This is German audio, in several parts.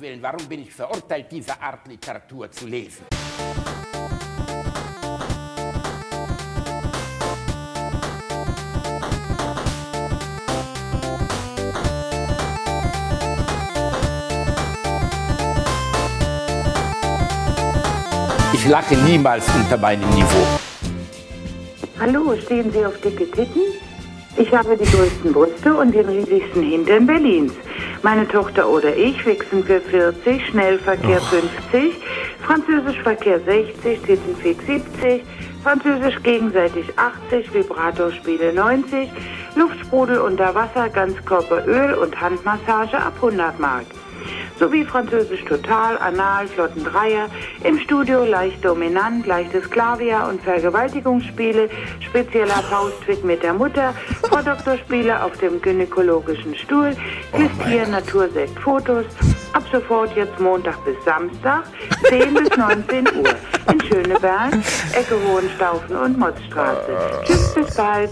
Willen, warum bin ich verurteilt, diese Art Literatur zu lesen? Ich lache niemals unter meinem Niveau. Hallo, stehen Sie auf dicke Titten? Ich habe die größten Brüste und den riesigsten Hintern Berlins. Meine Tochter oder ich wichsen für 40, Schnellverkehr 50, Französischverkehr 60, Tittenfix 70, Französisch gegenseitig 80, Vibratorspiele 90, Luftsprudel unter Wasser, Ganzkörperöl und Handmassage ab 100 Mark sowie Französisch Total, Anal, Flotten Dreier, im Studio leicht dominant, leichtes Klavier und Vergewaltigungsspiele, spezieller Faustfick mit der Mutter, Frau Doktorspiele auf dem gynäkologischen Stuhl, Küstier, oh Natursekt, Fotos, ab sofort jetzt Montag bis Samstag, 10 bis 19 Uhr, in Schöneberg, Ecke Hohenstaufen und Motzstraße. Tschüss, bis bald.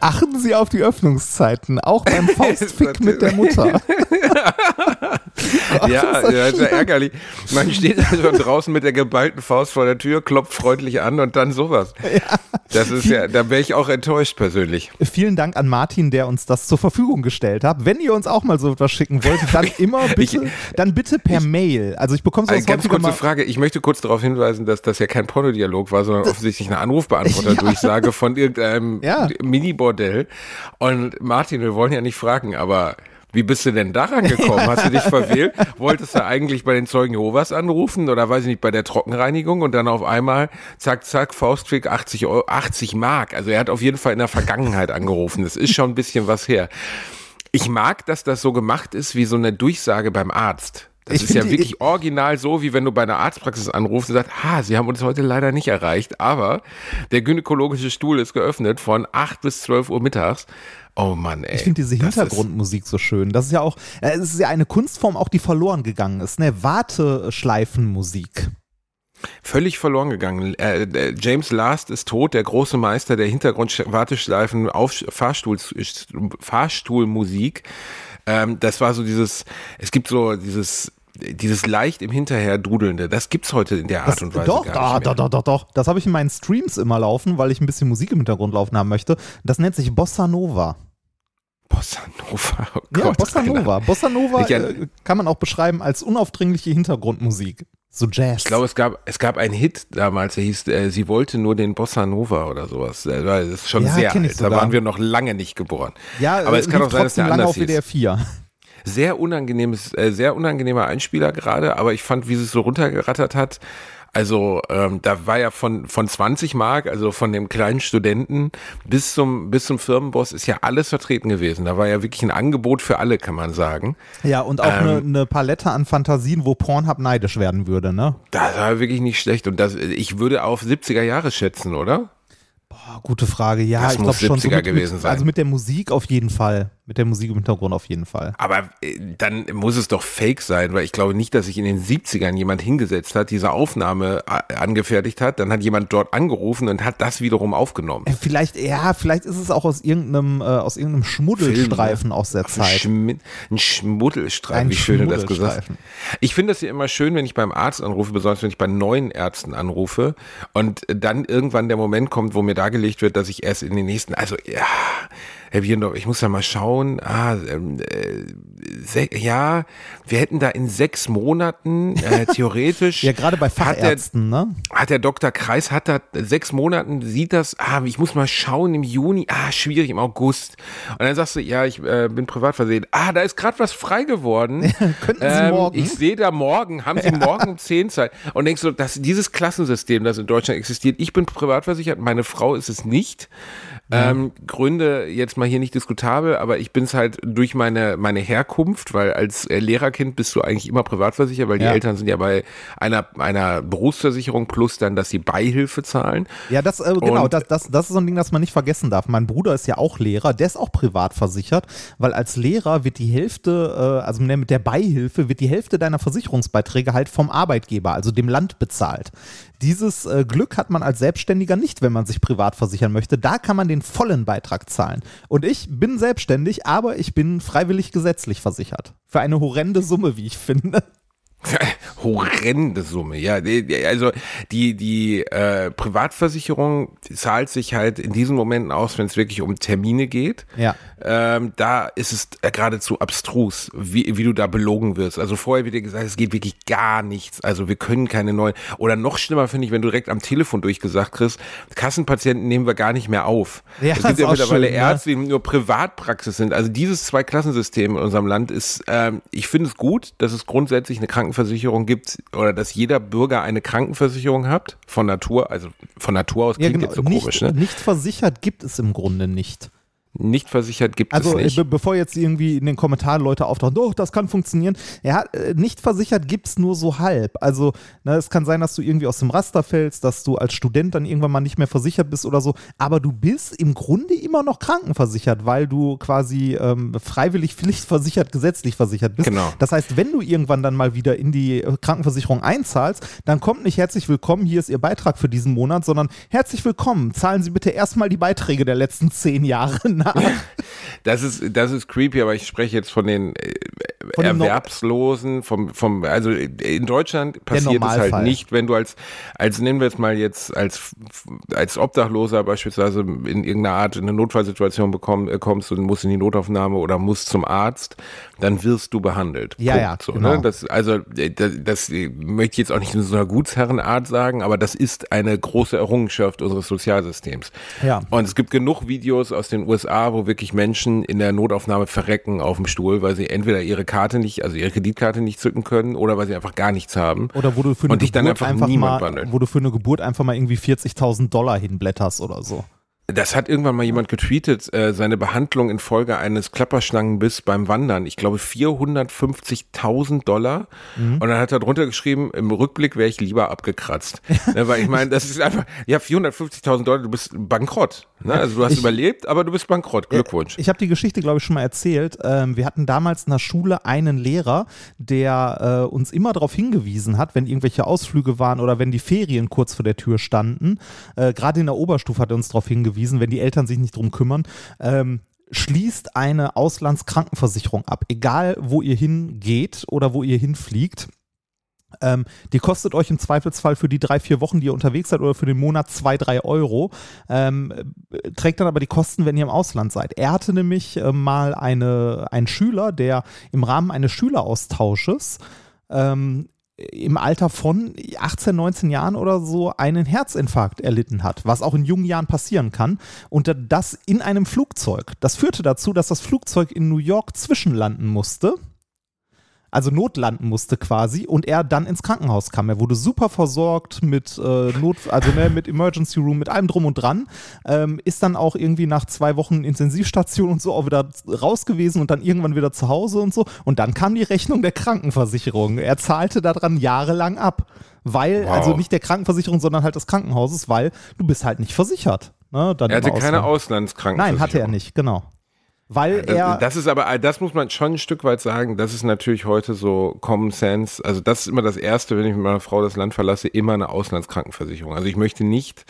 Achten Sie auf die Öffnungszeiten, auch beim Faustfick mit der Mutter. Gott, ja, das ja, ist ja ärgerlich. Man steht also draußen mit der geballten Faust vor der Tür, klopft freundlich an und dann sowas. Ja. Das ist ja, da wäre ich auch enttäuscht persönlich. Vielen Dank an Martin, der uns das zur Verfügung gestellt hat. Wenn ihr uns auch mal so etwas schicken wollt, dann immer bitte, ich, dann bitte per ich, Mail. Also ich bekomme so Eine ganz kurze Frage. Ich möchte kurz darauf hinweisen, dass das ja kein Pornodialog war, sondern offensichtlich eine Anrufbeantworter-Durchsage ja. von irgendeinem ja. Mini-Bordell. Und Martin, wir wollen ja nicht fragen, aber wie bist du denn daran gekommen? Hast du dich verwählt? Wolltest du eigentlich bei den Zeugen Jehovas anrufen oder weiß ich nicht, bei der Trockenreinigung und dann auf einmal zack, zack, Fausttrick 80 Euro, 80 Mark. Also er hat auf jeden Fall in der Vergangenheit angerufen. Das ist schon ein bisschen was her. Ich mag, dass das so gemacht ist wie so eine Durchsage beim Arzt. Das ich ist ja wirklich original so, wie wenn du bei einer Arztpraxis anrufst und sagst, ha, Sie haben uns heute leider nicht erreicht, aber der gynäkologische Stuhl ist geöffnet von 8 bis 12 Uhr mittags Oh Mann, ey. Ich finde diese Hintergrundmusik so schön. Das ist ja auch, äh, es ist ja eine Kunstform, auch die verloren gegangen ist, ne? Warteschleifenmusik. Völlig verloren gegangen. Äh, James Last ist tot, der große Meister der Hintergrund-Warteschleifen auf Fahrstuhl, Fahrstuhlmusik. Ähm, das war so dieses, es gibt so dieses dieses leicht im Hinterher dudelnde, das gibt's heute in der Art das, und Weise doch, gar da, nicht mehr. Doch, doch, doch, doch. Das habe ich in meinen Streams immer laufen, weil ich ein bisschen Musik im Hintergrund laufen haben möchte. Das nennt sich Bossa Nova. Bossa Nova, oh Gott, Ja, Bossa Nova. Bossa Nova äh, kann man auch beschreiben als unaufdringliche Hintergrundmusik. So Jazz. Ich glaube, es gab, es gab einen Hit damals, der hieß, äh, sie wollte nur den Bossa Nova oder sowas. Äh, das ist schon ja, sehr alt. Da waren wir noch lange nicht geboren. Ja, aber es kann auch sein, dass der lange anders auf WDR 4. Sehr unangenehmes, äh, sehr unangenehmer Einspieler gerade, aber ich fand, wie sie es so runtergerattert hat, also ähm, da war ja von, von 20 Mark, also von dem kleinen Studenten bis zum, bis zum Firmenboss ist ja alles vertreten gewesen. Da war ja wirklich ein Angebot für alle, kann man sagen. Ja, und auch eine ähm, ne Palette an Fantasien, wo Pornhub neidisch werden würde, ne? Das war wirklich nicht schlecht. Und das, ich würde auf 70er Jahre schätzen, oder? Boah, gute Frage. Ja, das ich glaube schon. So mit, gewesen sein. Also mit der Musik auf jeden Fall. Mit der Musik im Hintergrund auf jeden Fall. Aber äh, dann muss es doch fake sein, weil ich glaube nicht, dass sich in den 70ern jemand hingesetzt hat, diese Aufnahme äh, angefertigt hat. Dann hat jemand dort angerufen und hat das wiederum aufgenommen. Äh, vielleicht, ja, vielleicht ist es auch aus irgendeinem, äh, aus irgendeinem Schmuddelstreifen Film, ne? aus der Zeit. Schmi ein Schmuddelstreifen, ein wie schön du das gesagt hast. Ich finde das ja immer schön, wenn ich beim Arzt anrufe, besonders wenn ich bei neuen Ärzten anrufe und dann irgendwann der Moment kommt, wo mir dargelegt wird, dass ich erst in den nächsten, also ja, ich muss da mal schauen. Ah, ähm, äh, ja, wir hätten da in sechs Monaten äh, theoretisch. ja, gerade bei Fachärzten, hat der, ne? Hat der Dr. Kreis, hat da sechs Monaten, sieht das, ah, ich muss mal schauen im Juni, ah, schwierig im August. Und dann sagst du, ja, ich äh, bin privat versehen. Ah, da ist gerade was frei geworden. Könnten Sie ähm, morgen? Ich sehe da morgen, haben Sie ja. morgen um zehn Zeit. Und denkst du, dass dieses Klassensystem, das in Deutschland existiert, ich bin privat versichert, meine Frau ist es nicht. Ähm, Gründe jetzt mal hier nicht diskutabel, aber ich bin es halt durch meine, meine Herkunft, weil als äh, Lehrerkind bist du eigentlich immer privatversichert, weil die Eltern sind ja bei einer, einer Berufsversicherung plus dann, dass sie Beihilfe zahlen. Ja, das, äh, genau, das, das, das ist so ein Ding, das man nicht vergessen darf. Mein Bruder ist ja auch Lehrer, der ist auch privat versichert, weil als Lehrer wird die Hälfte, äh, also mit der Beihilfe wird die Hälfte deiner Versicherungsbeiträge halt vom Arbeitgeber, also dem Land bezahlt. Dieses äh, Glück hat man als Selbstständiger nicht, wenn man sich privat versichern möchte. Da kann man den vollen Beitrag zahlen. Und ich bin selbstständig, aber ich bin freiwillig gesetzlich versichert. Für eine horrende Summe, wie ich finde. Horrende Summe, ja. Also die, die äh, Privatversicherung zahlt sich halt in diesen Momenten aus, wenn es wirklich um Termine geht. Ja. Ähm, da ist es geradezu abstrus, wie, wie du da belogen wirst. Also vorher wird dir gesagt, es geht wirklich gar nichts. Also wir können keine neuen. Oder noch schlimmer finde ich, wenn du direkt am Telefon durchgesagt kriegst, Kassenpatienten nehmen wir gar nicht mehr auf. Ja, es gibt ja mittlerweile schön, ne? Ärzte, die nur Privatpraxis sind. Also dieses Zwei-Klassensystem in unserem Land ist, ähm, ich finde es gut, dass es grundsätzlich eine Krankenversicherung gibt oder dass jeder Bürger eine Krankenversicherung hat, von Natur, also von Natur aus klingt ja, genau. jetzt so nicht, komisch. Ne? Nicht versichert gibt es im Grunde nicht nicht versichert gibt also, es nicht. Also bevor jetzt irgendwie in den Kommentaren Leute auftauchen, doch, das kann funktionieren. Ja, äh, nicht versichert gibt es nur so halb. Also ne, es kann sein, dass du irgendwie aus dem Raster fällst, dass du als Student dann irgendwann mal nicht mehr versichert bist oder so. Aber du bist im Grunde immer noch krankenversichert, weil du quasi ähm, freiwillig pflichtversichert, gesetzlich versichert bist. Genau. Das heißt, wenn du irgendwann dann mal wieder in die äh, Krankenversicherung einzahlst, dann kommt nicht herzlich willkommen, hier ist Ihr Beitrag für diesen Monat, sondern herzlich willkommen, zahlen Sie bitte erstmal die Beiträge der letzten zehn Jahre nach. Das ist, das ist creepy, aber ich spreche jetzt von den äh, von Erwerbslosen, vom, vom, also in Deutschland passiert es halt nicht, wenn du als, als nennen wir es mal jetzt, als, als Obdachloser beispielsweise in irgendeiner Art in eine Notfallsituation bekomm, äh, kommst und musst in die Notaufnahme oder musst zum Arzt, dann wirst du behandelt. Ja, Punkt. ja. So, genau. ne? das, also, äh, das, das möchte ich jetzt auch nicht in so einer Gutsherrenart sagen, aber das ist eine große Errungenschaft unseres Sozialsystems. Ja. Und es gibt genug Videos aus den USA, wo wirklich Menschen in der Notaufnahme verrecken auf dem Stuhl, weil sie entweder ihre Karte nicht, also ihre Kreditkarte nicht zücken können oder weil sie einfach gar nichts haben. Oder wo du für eine und Geburt dann einfach, einfach mal, wo du für eine Geburt einfach mal irgendwie 40.000 Dollar hinblätterst oder so. Das hat irgendwann mal jemand getweetet, äh, seine Behandlung infolge eines Klapperschlangenbiss beim Wandern. Ich glaube 450.000 Dollar. Mhm. Und dann hat er drunter geschrieben, im Rückblick wäre ich lieber abgekratzt. ne, weil ich meine, das ist einfach, ja, 450.000 Dollar, du bist bankrott. Ne? Also du hast ich, überlebt, aber du bist bankrott. Glückwunsch. Ich habe die Geschichte, glaube ich, schon mal erzählt. Ähm, wir hatten damals in der Schule einen Lehrer, der äh, uns immer darauf hingewiesen hat, wenn irgendwelche Ausflüge waren oder wenn die Ferien kurz vor der Tür standen. Äh, Gerade in der Oberstufe hat er uns darauf hingewiesen, wenn die Eltern sich nicht drum kümmern. Ähm, schließt eine Auslandskrankenversicherung ab, egal wo ihr hingeht oder wo ihr hinfliegt. Ähm, die kostet euch im Zweifelsfall für die drei, vier Wochen, die ihr unterwegs seid oder für den Monat zwei, drei Euro. Ähm, trägt dann aber die Kosten, wenn ihr im Ausland seid. Er hatte nämlich äh, mal eine, einen Schüler, der im Rahmen eines Schüleraustausches ähm, im Alter von 18, 19 Jahren oder so einen Herzinfarkt erlitten hat, was auch in jungen Jahren passieren kann. Und das in einem Flugzeug. Das führte dazu, dass das Flugzeug in New York zwischenlanden musste also notlanden musste quasi und er dann ins Krankenhaus kam. Er wurde super versorgt mit äh, Not, also ne, mit Emergency Room, mit allem drum und dran. Ähm, ist dann auch irgendwie nach zwei Wochen Intensivstation und so auch wieder raus gewesen und dann irgendwann wieder zu Hause und so. Und dann kam die Rechnung der Krankenversicherung. Er zahlte daran jahrelang ab. Weil, wow. also nicht der Krankenversicherung, sondern halt des Krankenhauses, weil du bist halt nicht versichert. Ne, er hatte keine Auslandskrankenversicherung. Nein, hatte er nicht, genau. Weil er. Das ist aber, das muss man schon ein Stück weit sagen, das ist natürlich heute so Common Sense. Also, das ist immer das Erste, wenn ich mit meiner Frau das Land verlasse, immer eine Auslandskrankenversicherung. Also, ich möchte nicht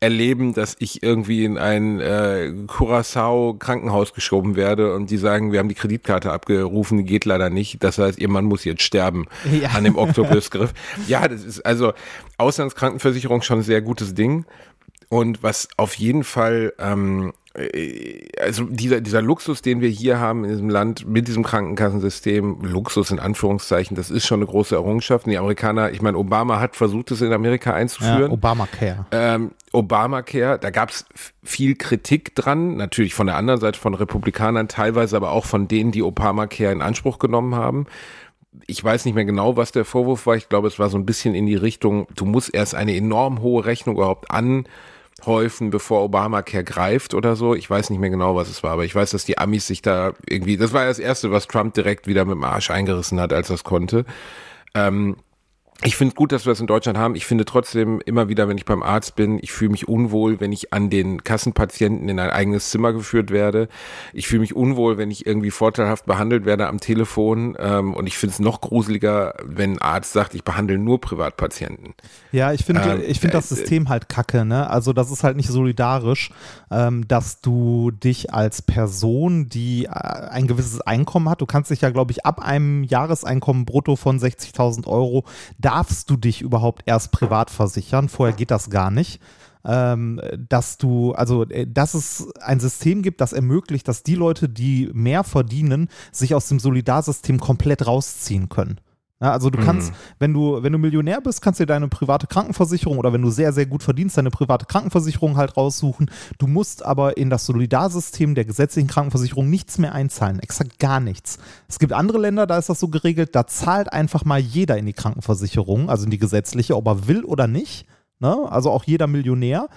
erleben, dass ich irgendwie in ein äh, Curacao Krankenhaus geschoben werde und die sagen, wir haben die Kreditkarte abgerufen, die geht leider nicht. Das heißt, ihr Mann muss jetzt sterben ja. an dem Oktopusgriff. ja, das ist also Auslandskrankenversicherung schon ein sehr gutes Ding. Und was auf jeden Fall ähm, äh, also dieser, dieser Luxus, den wir hier haben in diesem Land mit diesem Krankenkassensystem, Luxus in Anführungszeichen, das ist schon eine große Errungenschaft. Und die Amerikaner, ich meine, Obama hat versucht, es in Amerika einzuführen. Ja, Obamacare. Ähm, Obamacare, da gab es viel Kritik dran, natürlich von der anderen Seite von Republikanern, teilweise aber auch von denen, die Obamacare in Anspruch genommen haben ich weiß nicht mehr genau, was der Vorwurf war. Ich glaube, es war so ein bisschen in die Richtung, du musst erst eine enorm hohe Rechnung überhaupt an häufen, bevor Obamacare greift oder so. Ich weiß nicht mehr genau, was es war, aber ich weiß, dass die Amis sich da irgendwie, das war das Erste, was Trump direkt wieder mit dem Arsch eingerissen hat, als es konnte. Ähm, ich finde es gut, dass wir das in Deutschland haben. Ich finde trotzdem immer wieder, wenn ich beim Arzt bin, ich fühle mich unwohl, wenn ich an den Kassenpatienten in ein eigenes Zimmer geführt werde. Ich fühle mich unwohl, wenn ich irgendwie vorteilhaft behandelt werde am Telefon. Ähm, und ich finde es noch gruseliger, wenn ein Arzt sagt, ich behandle nur Privatpatienten. Ja, ich finde ähm, ich finde das äh, System halt kacke. Ne? Also das ist halt nicht solidarisch, ähm, dass du dich als Person, die äh, ein gewisses Einkommen hat, du kannst dich ja, glaube ich, ab einem Jahreseinkommen brutto von 60.000 Euro darfst du dich überhaupt erst privat versichern. Vorher geht das gar nicht. Ähm, dass du, also, äh, dass es ein System gibt, das ermöglicht, dass die Leute, die mehr verdienen, sich aus dem Solidarsystem komplett rausziehen können. Ja, also du kannst, mhm. wenn du, wenn du Millionär bist, kannst du dir deine private Krankenversicherung oder wenn du sehr, sehr gut verdienst, deine private Krankenversicherung halt raussuchen. Du musst aber in das Solidarsystem der gesetzlichen Krankenversicherung nichts mehr einzahlen. Exakt gar nichts. Es gibt andere Länder, da ist das so geregelt, da zahlt einfach mal jeder in die Krankenversicherung, also in die gesetzliche, ob er will oder nicht. Ne? Also auch jeder Millionär.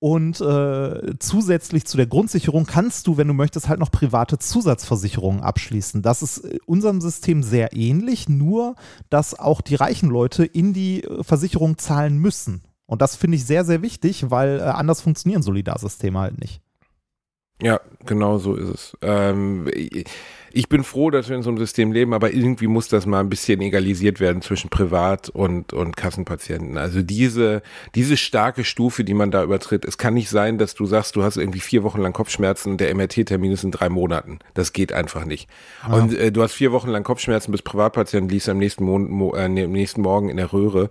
Und äh, zusätzlich zu der Grundsicherung kannst du, wenn du möchtest, halt noch private Zusatzversicherungen abschließen. Das ist in unserem System sehr ähnlich, nur dass auch die reichen Leute in die äh, Versicherung zahlen müssen. Und das finde ich sehr, sehr wichtig, weil äh, anders funktionieren Solidarsysteme halt nicht. Ja, genau so ist es. Ähm, ich bin froh, dass wir in so einem System leben, aber irgendwie muss das mal ein bisschen egalisiert werden zwischen Privat- und, und Kassenpatienten. Also diese, diese starke Stufe, die man da übertritt, es kann nicht sein, dass du sagst, du hast irgendwie vier Wochen lang Kopfschmerzen und der MRT-Termin ist in drei Monaten. Das geht einfach nicht. Ja. Und äh, du hast vier Wochen lang Kopfschmerzen, bist Privatpatient, liest am nächsten, Mon Mo äh, nächsten Morgen in der Röhre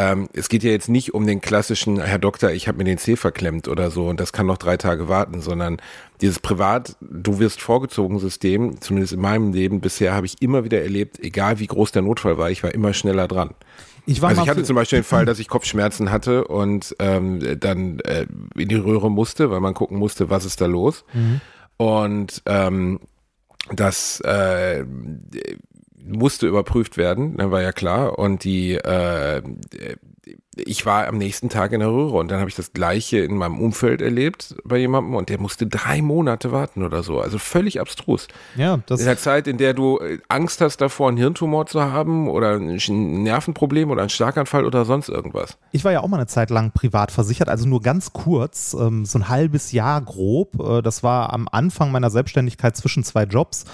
ähm, es geht ja jetzt nicht um den klassischen, Herr Doktor, ich habe mir den Zeh verklemmt oder so und das kann noch drei Tage warten, sondern dieses Privat, du wirst vorgezogen System, zumindest in meinem Leben bisher habe ich immer wieder erlebt, egal wie groß der Notfall war, ich war immer schneller dran. Ich also ich hatte zum Beispiel den Fall, dass ich Kopfschmerzen hatte und ähm, dann äh, in die Röhre musste, weil man gucken musste, was ist da los. Mhm. Und ähm, das äh, musste überprüft werden, dann war ja klar. Und die, äh, ich war am nächsten Tag in der Röhre und dann habe ich das gleiche in meinem Umfeld erlebt bei jemandem und der musste drei Monate warten oder so. Also völlig abstrus. Ja, das in der Zeit, in der du äh, Angst hast davor, einen Hirntumor zu haben oder ein Nervenproblem oder einen Schlaganfall oder sonst irgendwas. Ich war ja auch mal eine Zeit lang privat versichert, also nur ganz kurz, ähm, so ein halbes Jahr grob. Äh, das war am Anfang meiner Selbstständigkeit zwischen zwei Jobs.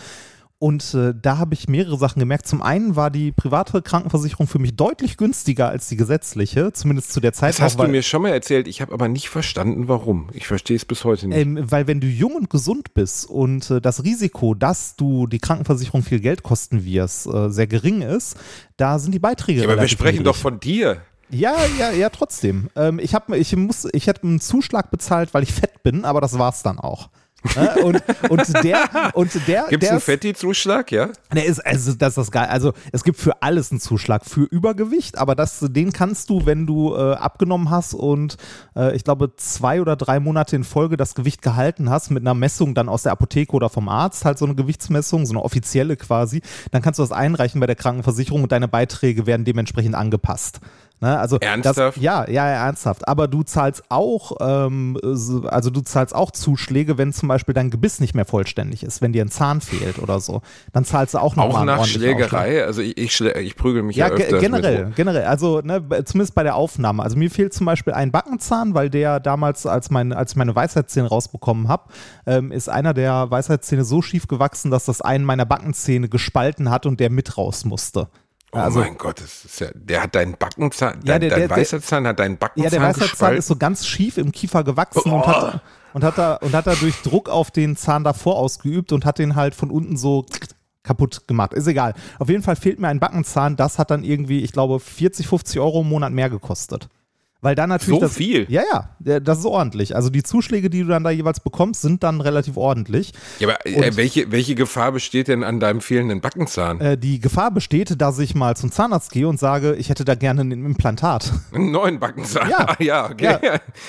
Und äh, da habe ich mehrere Sachen gemerkt. Zum einen war die private Krankenversicherung für mich deutlich günstiger als die gesetzliche, zumindest zu der Zeit. Das hast auch, du mir schon mal erzählt, ich habe aber nicht verstanden, warum. Ich verstehe es bis heute nicht. Ähm, weil wenn du jung und gesund bist und äh, das Risiko, dass du die Krankenversicherung viel Geld kosten wirst, äh, sehr gering ist, da sind die Beiträge. Ja, aber wir sprechen niedrig. doch von dir. Ja, ja, ja, trotzdem. Ähm, ich, hab, ich, muss, ich hätte einen Zuschlag bezahlt, weil ich fett bin, aber das war es dann auch. Ne? Und, und der, und der. Gibt es einen Fetti-Zuschlag, ja? Der ist, also, das ist das geil. Also, es gibt für alles einen Zuschlag. Für Übergewicht, aber das, den kannst du, wenn du äh, abgenommen hast und äh, ich glaube, zwei oder drei Monate in Folge das Gewicht gehalten hast, mit einer Messung dann aus der Apotheke oder vom Arzt, halt so eine Gewichtsmessung, so eine offizielle quasi, dann kannst du das einreichen bei der Krankenversicherung und deine Beiträge werden dementsprechend angepasst. Ne? Also ernsthaft? Das, ja, ja, ernsthaft. Aber du zahlst auch, ähm, also du zahlst auch Zuschläge, wenn zum Beispiel dein Gebiss nicht mehr vollständig ist, wenn dir ein Zahn fehlt oder so. Dann zahlst du auch noch Auch nach Schlägerei? Also ich, ich, ich prügel mich ja, ja öfters generell, generell. Also ne, zumindest bei der Aufnahme. Also mir fehlt zum Beispiel ein Backenzahn, weil der damals, als, mein, als ich meine Weisheitszähne rausbekommen habe, ähm, ist einer der Weisheitszähne so schief gewachsen, dass das einen meiner Backenzähne gespalten hat und der mit raus musste. Oh also, mein Gott, das ist ja, der hat deinen Backenzahn, ja, der, dein der, weißer Zahn hat deinen Backenzahn Ja, der weißer Zahn ist so ganz schief im Kiefer gewachsen oh. und hat und hat da und hat da durch Druck auf den Zahn davor ausgeübt und hat den halt von unten so kaputt gemacht. Ist egal. Auf jeden Fall fehlt mir ein Backenzahn. Das hat dann irgendwie, ich glaube, 40, 50 Euro im Monat mehr gekostet. Weil dann natürlich. So das, viel? Ja, ja, das ist ordentlich. Also die Zuschläge, die du dann da jeweils bekommst, sind dann relativ ordentlich. Ja, aber äh, welche, welche Gefahr besteht denn an deinem fehlenden Backenzahn? Äh, die Gefahr besteht, dass ich mal zum Zahnarzt gehe und sage, ich hätte da gerne ein Implantat. Einen neuen Backenzahn? Ja, ja okay. Ja,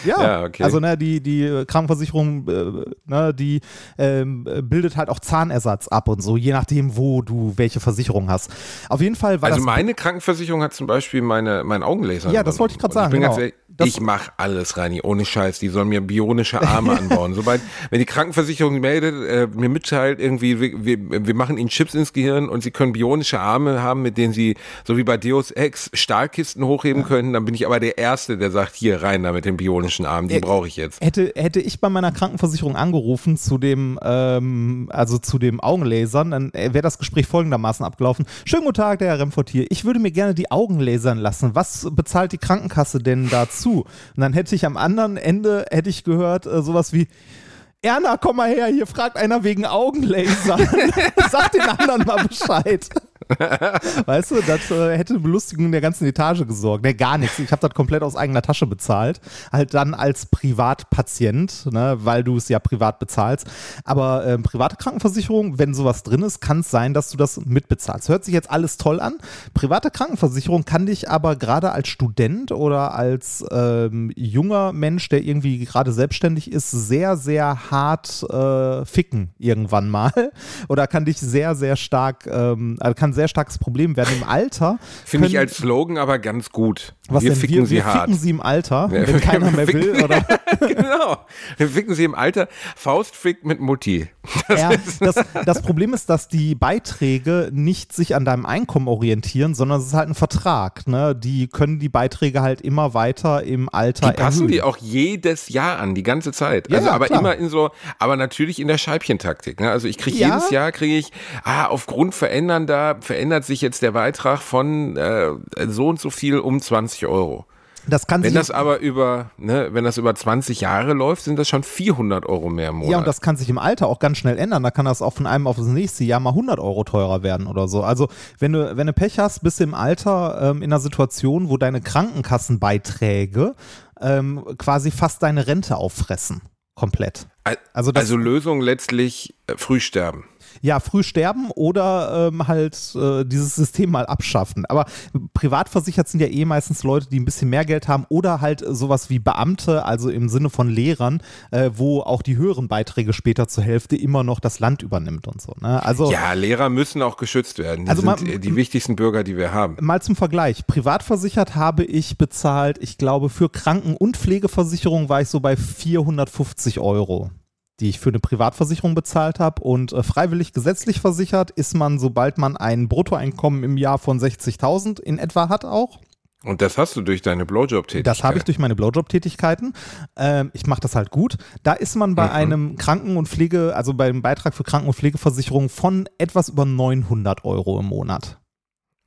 ja. ja okay. Also ne, die, die Krankenversicherung, äh, ne, die ähm, bildet halt auch Zahnersatz ab und so, je nachdem, wo du welche Versicherung hast. Auf jeden Fall war Also meine Krankenversicherung hat zum Beispiel meine, meinen Augenlaser. Ja, das wollte ich gerade sagen. Ich bin genau. ganz ehrlich, ich mache alles, Reini, ohne Scheiß. Die sollen mir bionische Arme anbauen. Sobald, wenn die Krankenversicherung meldet, äh, mir mitteilt, irgendwie, wir, wir, machen ihnen Chips ins Gehirn und sie können bionische Arme haben, mit denen sie, so wie bei Deus Ex, Stahlkisten hochheben ja. können, dann bin ich aber der Erste, der sagt, hier rein da mit den bionischen Armen, die brauche ich jetzt. Hätte, hätte ich bei meiner Krankenversicherung angerufen zu dem, ähm, also zu dem Augenlasern, dann wäre das Gespräch folgendermaßen abgelaufen. Schönen guten Tag, der Herr Remfortier. Ich würde mir gerne die Augen lasern lassen. Was bezahlt die Krankenkasse denn dazu? zu. Und dann hätte ich am anderen Ende, hätte ich gehört, äh, sowas wie, Erna, komm mal her, hier fragt einer wegen Augenlaser. Sag den anderen mal Bescheid. Weißt du, das äh, hätte Belustigung der ganzen Etage gesorgt. Ne, gar nichts. Ich habe das komplett aus eigener Tasche bezahlt. Halt dann als Privatpatient, ne, weil du es ja privat bezahlst. Aber äh, private Krankenversicherung, wenn sowas drin ist, kann es sein, dass du das mitbezahlst. Hört sich jetzt alles toll an. Private Krankenversicherung kann dich aber gerade als Student oder als ähm, junger Mensch, der irgendwie gerade selbstständig ist, sehr, sehr hart äh, ficken irgendwann mal. Oder kann dich sehr, sehr stark, ähm, also kann sehr starkes Problem werden. Im Alter. Finde ich als Slogan aber ganz gut. Was wir denn? ficken wir, sie wir hart. ficken sie im Alter, ja, wenn keiner mehr will, oder? genau. Wir ficken sie im Alter. Faustfick mit Mutti. Das, ja, das, das, Problem ist, dass die Beiträge nicht sich an deinem Einkommen orientieren, sondern es ist halt ein Vertrag. Ne? Die können die Beiträge halt immer weiter im Alter die passen erhöhen. die auch jedes Jahr an, die ganze Zeit. Ja, also, aber klar. immer in so, aber natürlich in der Scheibchentaktik. Ne? Also ich kriege ja. jedes Jahr kriege ich, ah, aufgrund verändernder, verändert sich jetzt der Beitrag von äh, so und so viel um 20 Euro. Das kann wenn das aber über, ne, wenn das über 20 Jahre läuft, sind das schon 400 Euro mehr im Monat. Ja, und das kann sich im Alter auch ganz schnell ändern. Da kann das auch von einem auf das nächste Jahr mal 100 Euro teurer werden oder so. Also wenn du, wenn du Pech hast, bist du im Alter ähm, in einer Situation, wo deine Krankenkassenbeiträge ähm, quasi fast deine Rente auffressen. Komplett. Also, also Lösung letztlich äh, früh sterben ja, früh sterben oder ähm, halt äh, dieses System mal abschaffen. Aber privatversichert sind ja eh meistens Leute, die ein bisschen mehr Geld haben oder halt sowas wie Beamte, also im Sinne von Lehrern, äh, wo auch die höheren Beiträge später zur Hälfte immer noch das Land übernimmt und so. Ne? Also, ja, Lehrer müssen auch geschützt werden. Die also sind mal, die wichtigsten Bürger, die wir haben. Mal zum Vergleich. Privatversichert habe ich bezahlt, ich glaube, für Kranken- und Pflegeversicherung war ich so bei 450 Euro die ich für eine Privatversicherung bezahlt habe. Und äh, freiwillig gesetzlich versichert ist man, sobald man ein Bruttoeinkommen im Jahr von 60.000 in etwa hat auch. Und das hast du durch deine Blowjob-Tätigkeiten? Das habe ich durch meine Blowjob-Tätigkeiten. Ähm, ich mache das halt gut. Da ist man bei mhm. einem Kranken- und Pflege, also beim Beitrag für Kranken- und Pflegeversicherung von etwas über 900 Euro im Monat.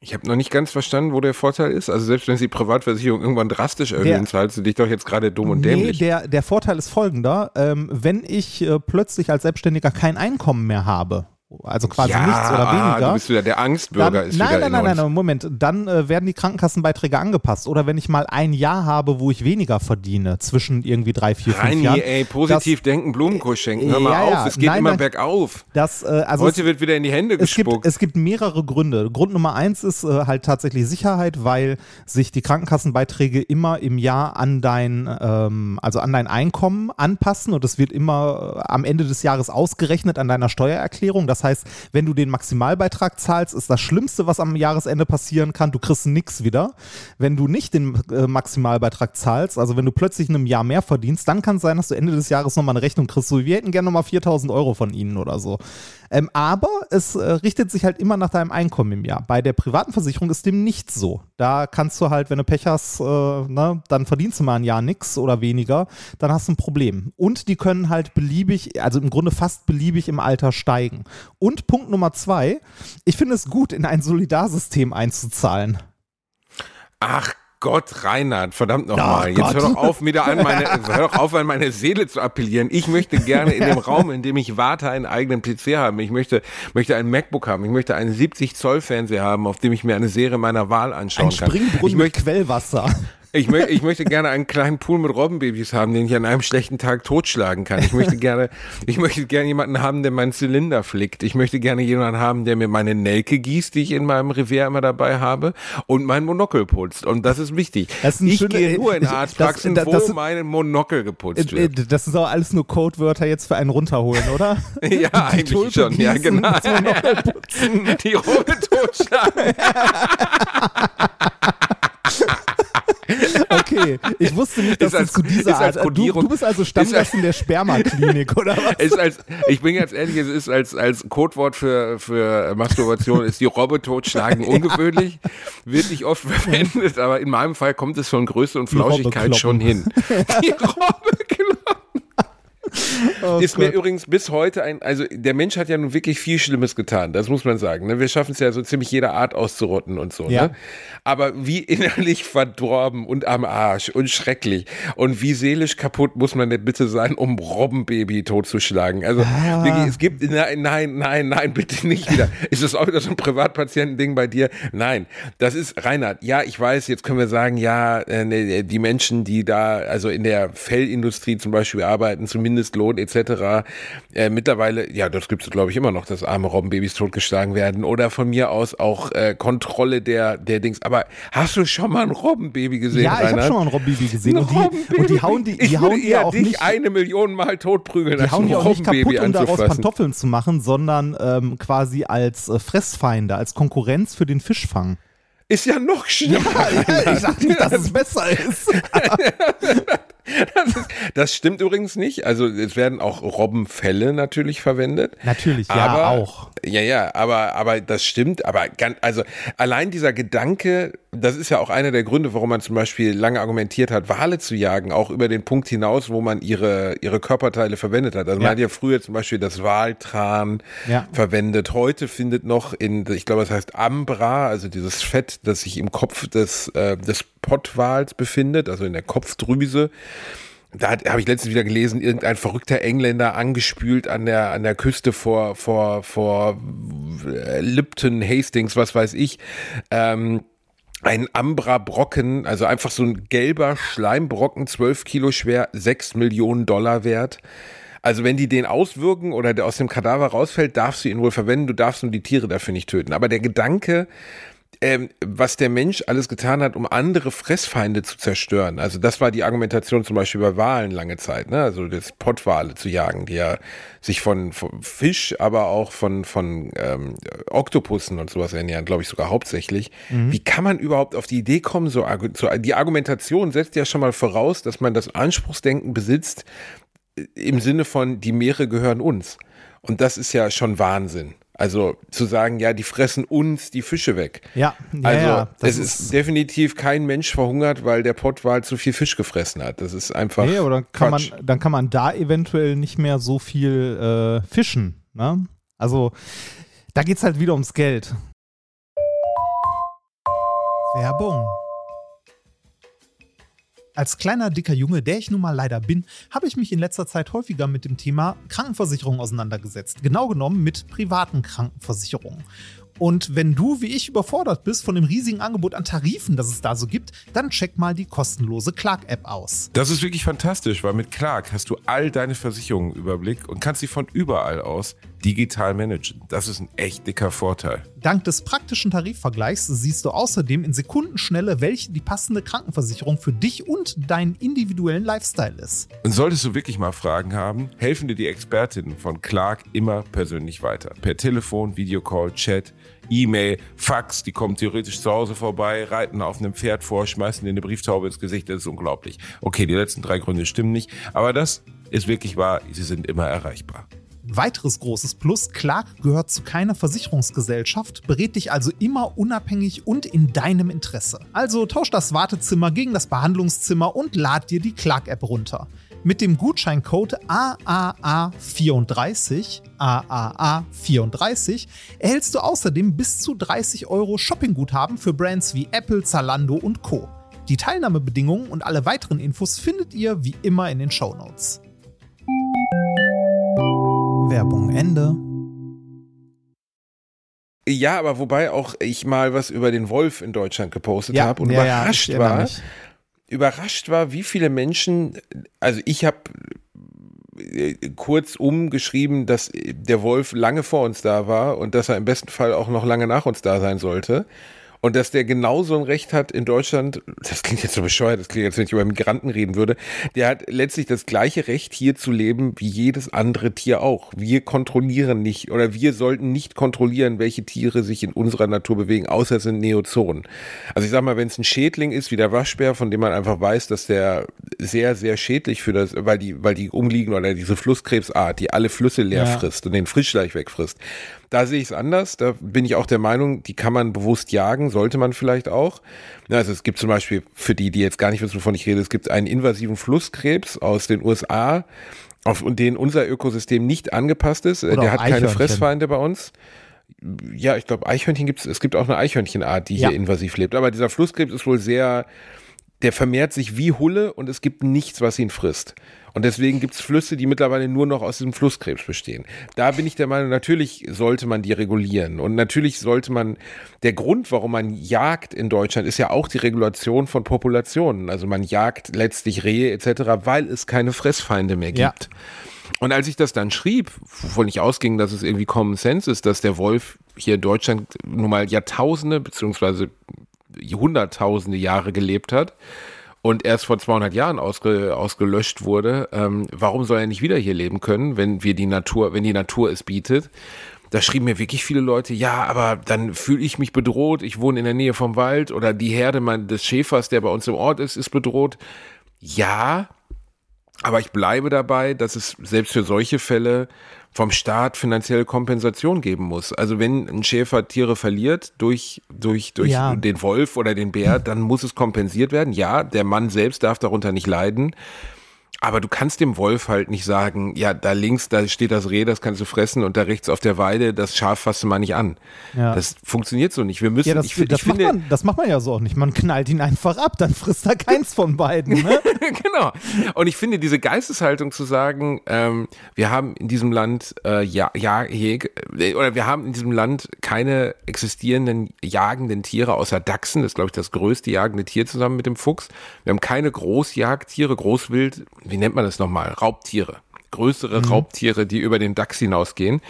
Ich habe noch nicht ganz verstanden, wo der Vorteil ist. Also selbst wenn sie Privatversicherung irgendwann drastisch erhöhen, zahlst du dich doch jetzt gerade dumm und nee, dämlich. Der, der Vorteil ist folgender. Ähm, wenn ich äh, plötzlich als Selbstständiger kein Einkommen mehr habe, also quasi ja, nichts oder weniger. Du bist wieder der Angstbürger. Dann, ist nein, wieder nein, nein, nein, Moment. Dann äh, werden die Krankenkassenbeiträge angepasst. Oder wenn ich mal ein Jahr habe, wo ich weniger verdiene, zwischen irgendwie drei, vier, fünf Reini, Jahren. ey, positiv das, denken, Blumenkohl schenken. Hör mal ja, auf, ja, es geht nein, immer nein, bergauf. Das, äh, also Heute es, wird wieder in die Hände gespuckt. Es gibt, es gibt mehrere Gründe. Grund Nummer eins ist äh, halt tatsächlich Sicherheit, weil sich die Krankenkassenbeiträge immer im Jahr an dein, ähm, also an dein Einkommen anpassen und es wird immer äh, am Ende des Jahres ausgerechnet an deiner Steuererklärung. Das heißt, wenn du den Maximalbeitrag zahlst, ist das Schlimmste, was am Jahresende passieren kann, du kriegst nichts wieder. Wenn du nicht den äh, Maximalbeitrag zahlst, also wenn du plötzlich in einem Jahr mehr verdienst, dann kann es sein, dass du Ende des Jahres nochmal eine Rechnung kriegst. So, wir hätten gerne nochmal 4000 Euro von ihnen oder so. Ähm, aber es äh, richtet sich halt immer nach deinem Einkommen im Jahr. Bei der privaten Versicherung ist dem nicht so. Da kannst du halt, wenn du Pech hast, äh, ne, dann verdienst du mal ein Jahr nichts oder weniger, dann hast du ein Problem. Und die können halt beliebig, also im Grunde fast beliebig im Alter steigen. Und Punkt Nummer zwei, ich finde es gut, in ein Solidarsystem einzuzahlen. Ach Gott, Reinhard, verdammt nochmal. Jetzt hör doch auf, wieder an meine, hör doch auf, an meine Seele zu appellieren. Ich möchte gerne in dem Raum, in dem ich warte, einen eigenen PC haben. Ich möchte, möchte ein MacBook haben. Ich möchte einen 70 Zoll Fernseher haben, auf dem ich mir eine Serie meiner Wahl anschauen ein kann. Springbrunnen ich möchte Quellwasser. Ich, mö ich möchte gerne einen kleinen Pool mit Robbenbabys haben, den ich an einem schlechten Tag totschlagen kann. Ich möchte gerne, ich möchte gerne jemanden haben, der meinen Zylinder flickt. Ich möchte gerne jemanden haben, der mir meine Nelke gießt, die ich in meinem Revier immer dabei habe, und mein Monokel putzt. Und das ist wichtig. Das ist ich schöne, gehe nur in Arztpraxen, das, das, wo mein Monokel geputzt wird. Äh, das ist auch alles nur Codewörter jetzt für einen runterholen, oder? ja, die eigentlich Tulpe schon. Ja, genau. Die Robe totschlagen. Okay ich wusste nicht, dass als, du zu dieser Art. Du, du, bist also Stammgast in der Spermaklinik, oder was? Ist als, ich bin ganz ehrlich, es ist als, als Codewort für, für Masturbation, ist die Robbe totschlagen ungewöhnlich, wird nicht oft verwendet, aber in meinem Fall kommt es von Größe und Flauschigkeit schon hin. Die Robbe. Oh ist Gott. mir übrigens bis heute ein, also der Mensch hat ja nun wirklich viel Schlimmes getan, das muss man sagen. Ne? Wir schaffen es ja so ziemlich jeder Art auszurotten und so. Ja. Ne? Aber wie innerlich verdorben und am Arsch und schrecklich und wie seelisch kaputt muss man denn bitte sein, um Robbenbaby totzuschlagen? Also ah. wirklich, es gibt, nein, nein, nein, nein, bitte nicht wieder. ist das auch wieder so ein Privatpatientending bei dir? Nein, das ist Reinhard. Ja, ich weiß, jetzt können wir sagen, ja, äh, die Menschen, die da, also in der Fellindustrie zum Beispiel arbeiten, zumindest Mindestlohn etc. Äh, mittlerweile, ja, das gibt es glaube ich immer noch, dass arme Robbenbabys totgeschlagen werden oder von mir aus auch äh, Kontrolle der, der Dings. Aber hast du schon mal ein Robbenbaby gesehen? Ja, ich habe schon mal ein Robbenbaby gesehen. Und die, und die, hauen die, die ich hauen ja auch nicht eine Million Mal totprügeln. Die hauen die auch nicht kaputt, um daraus Pantoffeln zu machen, sondern ähm, quasi als äh, Fressfeinde, als Konkurrenz für den Fischfang ist ja noch schlimmer. Ja, ja, ich sag nicht, dass es besser ist. Das, ist, das, stimmt übrigens nicht. Also es werden auch Robbenfälle natürlich verwendet. Natürlich, ja, aber, auch. Ja, ja, aber, aber das stimmt. Aber ganz, also allein dieser Gedanke, das ist ja auch einer der Gründe, warum man zum Beispiel lange argumentiert hat, Wale zu jagen, auch über den Punkt hinaus, wo man ihre, ihre Körperteile verwendet hat. Also ja. man hat ja früher zum Beispiel das Waltran ja. verwendet. Heute findet noch in, ich glaube, das heißt Ambra, also dieses Fett, das sich im Kopf des, äh, des Pottwals befindet, also in der Kopfdrüse. Da habe ich letztens wieder gelesen, irgendein verrückter Engländer angespült an der, an der Küste vor, vor, vor äh, Lipton, Hastings, was weiß ich. Ähm, ein Ambra-Brocken, also einfach so ein gelber Schleimbrocken, 12 Kilo schwer, 6 Millionen Dollar wert. Also wenn die den auswirken oder der aus dem Kadaver rausfällt, darfst du ihn wohl verwenden, du darfst nur die Tiere dafür nicht töten. Aber der Gedanke, ähm, was der Mensch alles getan hat, um andere Fressfeinde zu zerstören. Also das war die Argumentation zum Beispiel bei Walen lange Zeit, ne? Also das Pottwale zu jagen, die ja sich von, von Fisch, aber auch von, von ähm, Oktopussen und sowas ernähren, glaube ich sogar hauptsächlich. Mhm. Wie kann man überhaupt auf die Idee kommen, so, so die Argumentation setzt ja schon mal voraus, dass man das Anspruchsdenken besitzt, äh, im Sinne von, die Meere gehören uns. Und das ist ja schon Wahnsinn. Also zu sagen, ja, die fressen uns die Fische weg. Ja, ja also ja, es ist, ist, definitiv kein Mensch verhungert, weil der Pottwal zu viel Fisch gefressen hat. Das ist einfach. Nee, oder kann man, dann kann man da eventuell nicht mehr so viel äh, fischen. Ne? Also da geht es halt wieder ums Geld. Werbung. Als kleiner, dicker Junge, der ich nun mal leider bin, habe ich mich in letzter Zeit häufiger mit dem Thema Krankenversicherung auseinandergesetzt. Genau genommen mit privaten Krankenversicherungen. Und wenn du wie ich überfordert bist von dem riesigen Angebot an Tarifen, das es da so gibt, dann check mal die kostenlose Clark-App aus. Das ist wirklich fantastisch, weil mit Clark hast du all deine Versicherungen im Überblick und kannst sie von überall aus digital managen. Das ist ein echt dicker Vorteil. Dank des praktischen Tarifvergleichs siehst du außerdem in Sekundenschnelle, welche die passende Krankenversicherung für dich und deinen individuellen Lifestyle ist. Und solltest du wirklich mal Fragen haben, helfen dir die Expertinnen von Clark immer persönlich weiter. Per Telefon, Videocall, Chat E-Mail, Fax, die kommen theoretisch zu Hause vorbei, reiten auf einem Pferd vor, schmeißen dir eine Brieftaube ins Gesicht, das ist unglaublich. Okay, die letzten drei Gründe stimmen nicht, aber das ist wirklich wahr, sie sind immer erreichbar. Weiteres großes Plus, Clark gehört zu keiner Versicherungsgesellschaft, berät dich also immer unabhängig und in deinem Interesse. Also tausch das Wartezimmer gegen das Behandlungszimmer und lad dir die Clark-App runter. Mit dem Gutscheincode AAA34 AAA34 erhältst du außerdem bis zu 30 Euro Shoppingguthaben für Brands wie Apple, Zalando und Co. Die Teilnahmebedingungen und alle weiteren Infos findet ihr wie immer in den Show Notes. Werbung Ende. Ja, aber wobei auch ich mal was über den Wolf in Deutschland gepostet ja, habe und ja, überrascht ja, war, überrascht war, wie viele Menschen, also ich habe äh, kurz umgeschrieben, dass der Wolf lange vor uns da war und dass er im besten Fall auch noch lange nach uns da sein sollte. Und dass der genauso ein Recht hat in Deutschland, das klingt jetzt so bescheuert, das klingt jetzt, wenn ich über Migranten reden würde, der hat letztlich das gleiche Recht, hier zu leben, wie jedes andere Tier auch. Wir kontrollieren nicht oder wir sollten nicht kontrollieren, welche Tiere sich in unserer Natur bewegen, außer es sind Neozonen. Also ich sag mal, wenn es ein Schädling ist, wie der Waschbär, von dem man einfach weiß, dass der sehr, sehr schädlich für das, weil die, weil die umliegen oder diese Flusskrebsart, die alle Flüsse leer ja. frisst und den Frischleich wegfrisst. Da sehe ich es anders. Da bin ich auch der Meinung, die kann man bewusst jagen, sollte man vielleicht auch. Also es gibt zum Beispiel, für die, die jetzt gar nicht wissen, wovon ich rede, es gibt einen invasiven Flusskrebs aus den USA, auf den unser Ökosystem nicht angepasst ist. Oder Der hat keine Fressfeinde bei uns. Ja, ich glaube, Eichhörnchen gibt es. Es gibt auch eine Eichhörnchenart, die ja. hier invasiv lebt. Aber dieser Flusskrebs ist wohl sehr, der vermehrt sich wie Hulle und es gibt nichts, was ihn frisst. Und deswegen gibt es Flüsse, die mittlerweile nur noch aus diesem Flusskrebs bestehen. Da bin ich der Meinung, natürlich sollte man die regulieren. Und natürlich sollte man, der Grund, warum man jagt in Deutschland, ist ja auch die Regulation von Populationen. Also man jagt letztlich Rehe etc., weil es keine Fressfeinde mehr gibt. Ja. Und als ich das dann schrieb, wovon ich ausging, dass es irgendwie Common Sense ist, dass der Wolf hier in Deutschland nun mal Jahrtausende beziehungsweise Hunderttausende Jahre gelebt hat, und erst vor 200 Jahren ausge, ausgelöscht wurde, ähm, warum soll er nicht wieder hier leben können, wenn wir die Natur, wenn die Natur es bietet? Da schrieben mir wirklich viele Leute, ja, aber dann fühle ich mich bedroht, ich wohne in der Nähe vom Wald oder die Herde des Schäfers, der bei uns im Ort ist, ist bedroht. Ja, aber ich bleibe dabei, dass es selbst für solche Fälle vom Staat finanzielle Kompensation geben muss. Also wenn ein Schäfer Tiere verliert durch, durch, durch ja. den Wolf oder den Bär, dann muss es kompensiert werden. Ja, der Mann selbst darf darunter nicht leiden. Aber du kannst dem Wolf halt nicht sagen, ja, da links, da steht das Reh, das kannst du fressen und da rechts auf der Weide, das Schaf fasst du mal nicht an. Ja. Das funktioniert so nicht. Wir müssen, ja, das, ich, das, ich macht finde, man, das macht man ja so auch nicht. Man knallt ihn einfach ab, dann frisst er keins von beiden. Ne? genau. Und ich finde diese Geisteshaltung zu sagen, ähm, wir haben in diesem Land äh, ja, ja, oder wir haben in diesem Land keine existierenden jagenden Tiere außer Dachsen, das ist glaube ich das größte jagende Tier zusammen mit dem Fuchs. Wir haben keine Großjagdtiere, Großwild, wie nennt man das nochmal? Raubtiere. Größere mhm. Raubtiere, die über den Dachs hinausgehen,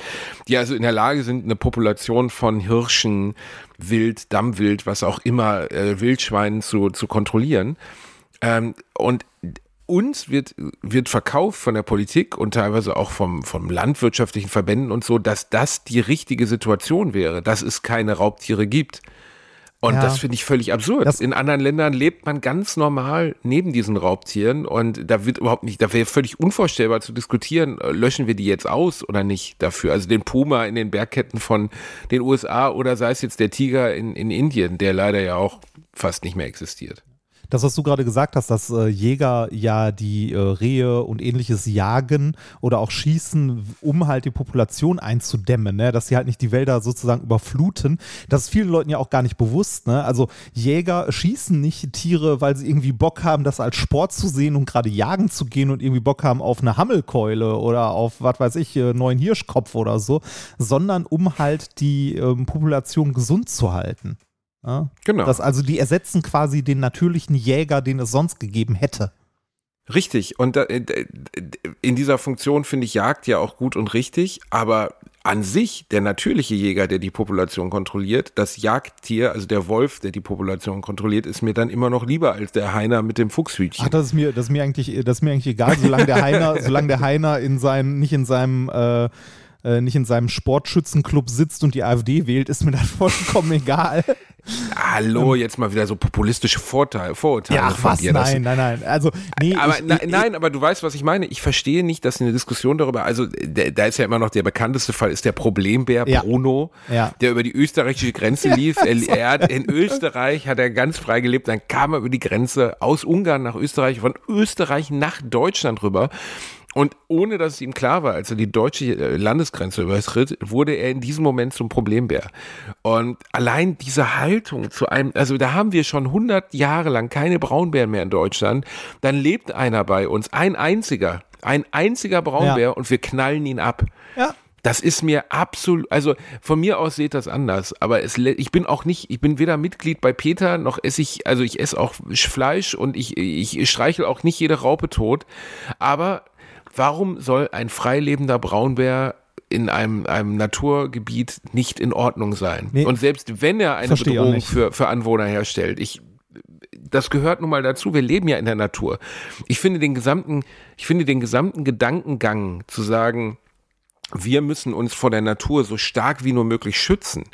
die also in der Lage sind, eine Population von Hirschen, Wild, Dammwild, was auch immer, äh, Wildschweinen zu, zu kontrollieren. Ähm, und uns wird, wird verkauft von der Politik und teilweise auch vom, vom landwirtschaftlichen Verbänden und so, dass das die richtige Situation wäre, dass es keine Raubtiere gibt. Und ja. das finde ich völlig absurd. Das In anderen Ländern lebt man ganz normal neben diesen Raubtieren und da wird überhaupt nicht, da wäre völlig unvorstellbar zu diskutieren, äh, löschen wir die jetzt aus oder nicht dafür. Also den Puma in den Bergketten von den USA oder sei es jetzt der Tiger in, in Indien, der leider ja auch fast nicht mehr existiert das, was du gerade gesagt hast, dass äh, Jäger ja die äh, Rehe und ähnliches jagen oder auch schießen, um halt die Population einzudämmen, ne? dass sie halt nicht die Wälder sozusagen überfluten. Das ist vielen Leuten ja auch gar nicht bewusst. Ne? Also Jäger schießen nicht Tiere, weil sie irgendwie Bock haben, das als Sport zu sehen und gerade jagen zu gehen und irgendwie Bock haben auf eine Hammelkeule oder auf, was weiß ich, äh, neuen Hirschkopf oder so, sondern um halt die ähm, Population gesund zu halten. Ja? Genau. Das, also die ersetzen quasi den natürlichen Jäger, den es sonst gegeben hätte. Richtig. Und da, äh, in dieser Funktion finde ich Jagd ja auch gut und richtig, aber an sich der natürliche Jäger, der die Population kontrolliert, das Jagdtier, also der Wolf, der die Population kontrolliert, ist mir dann immer noch lieber als der Heiner mit dem Fuchshütchen. Ach, das ist mir, das ist mir eigentlich, das ist mir eigentlich egal, solange der Heiner, solange der Heiner in seinem, nicht in seinem äh, äh, nicht in seinem Sportschützenclub sitzt und die AfD wählt, ist mir das vollkommen egal. Hallo, ähm, jetzt mal wieder so populistische Vorteile, Vorurteile ja, von was? dir. Nein, nein, nein. Also, nee, aber ich, ich, nein, aber du weißt, was ich meine. Ich verstehe nicht, dass eine Diskussion darüber, also da ist ja immer noch der bekannteste Fall, ist der Problembär ja. Bruno, ja. der über die österreichische Grenze lief. er, er hat in Österreich hat er ganz frei gelebt, dann kam er über die Grenze aus Ungarn nach Österreich, von Österreich nach Deutschland rüber und ohne dass es ihm klar war, als er die deutsche äh, Landesgrenze überschritt, wurde er in diesem Moment zum Problembär. Und allein diese Haltung zu einem, also da haben wir schon 100 Jahre lang keine Braunbären mehr in Deutschland. Dann lebt einer bei uns, ein einziger, ein einziger Braunbär ja. und wir knallen ihn ab. Ja. Das ist mir absolut, also von mir aus seht das anders, aber es, ich bin auch nicht, ich bin weder Mitglied bei Peter, noch esse ich, also ich esse auch Fleisch und ich, ich streichel auch nicht jede Raupe tot, aber Warum soll ein freilebender Braunbär in einem, einem Naturgebiet nicht in Ordnung sein. Nee, und selbst wenn er eine Bedrohung für, für Anwohner herstellt, ich, das gehört nun mal dazu. Wir leben ja in der Natur. Ich finde den gesamten, ich finde den gesamten Gedankengang zu sagen, wir müssen uns vor der Natur so stark wie nur möglich schützen,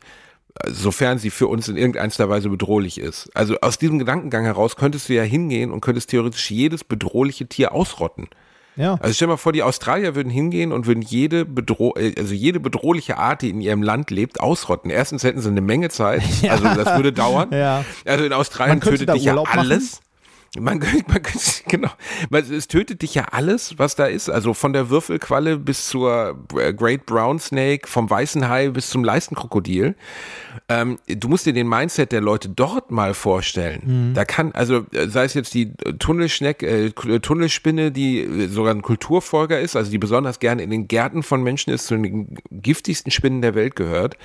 sofern sie für uns in irgendeiner Weise bedrohlich ist. Also aus diesem Gedankengang heraus könntest du ja hingehen und könntest theoretisch jedes bedrohliche Tier ausrotten. Ja. Also stell mal vor, die Australier würden hingehen und würden jede bedroh also jede bedrohliche Art, die in ihrem Land lebt, ausrotten. Erstens hätten sie eine Menge Zeit, ja. also das würde dauern. Ja. Also in Australien tötet dich ja alles. Machen. Man, man, genau, es tötet dich ja alles, was da ist. Also von der Würfelqualle bis zur äh, Great Brown Snake, vom weißen Hai bis zum Leistenkrokodil. Ähm, du musst dir den Mindset der Leute dort mal vorstellen. Mhm. Da kann, also äh, sei es jetzt die Tunnelschnecke, äh, Tunnelspinne, die äh, sogar ein Kulturfolger ist, also die besonders gerne in den Gärten von Menschen ist, zu den giftigsten Spinnen der Welt gehört.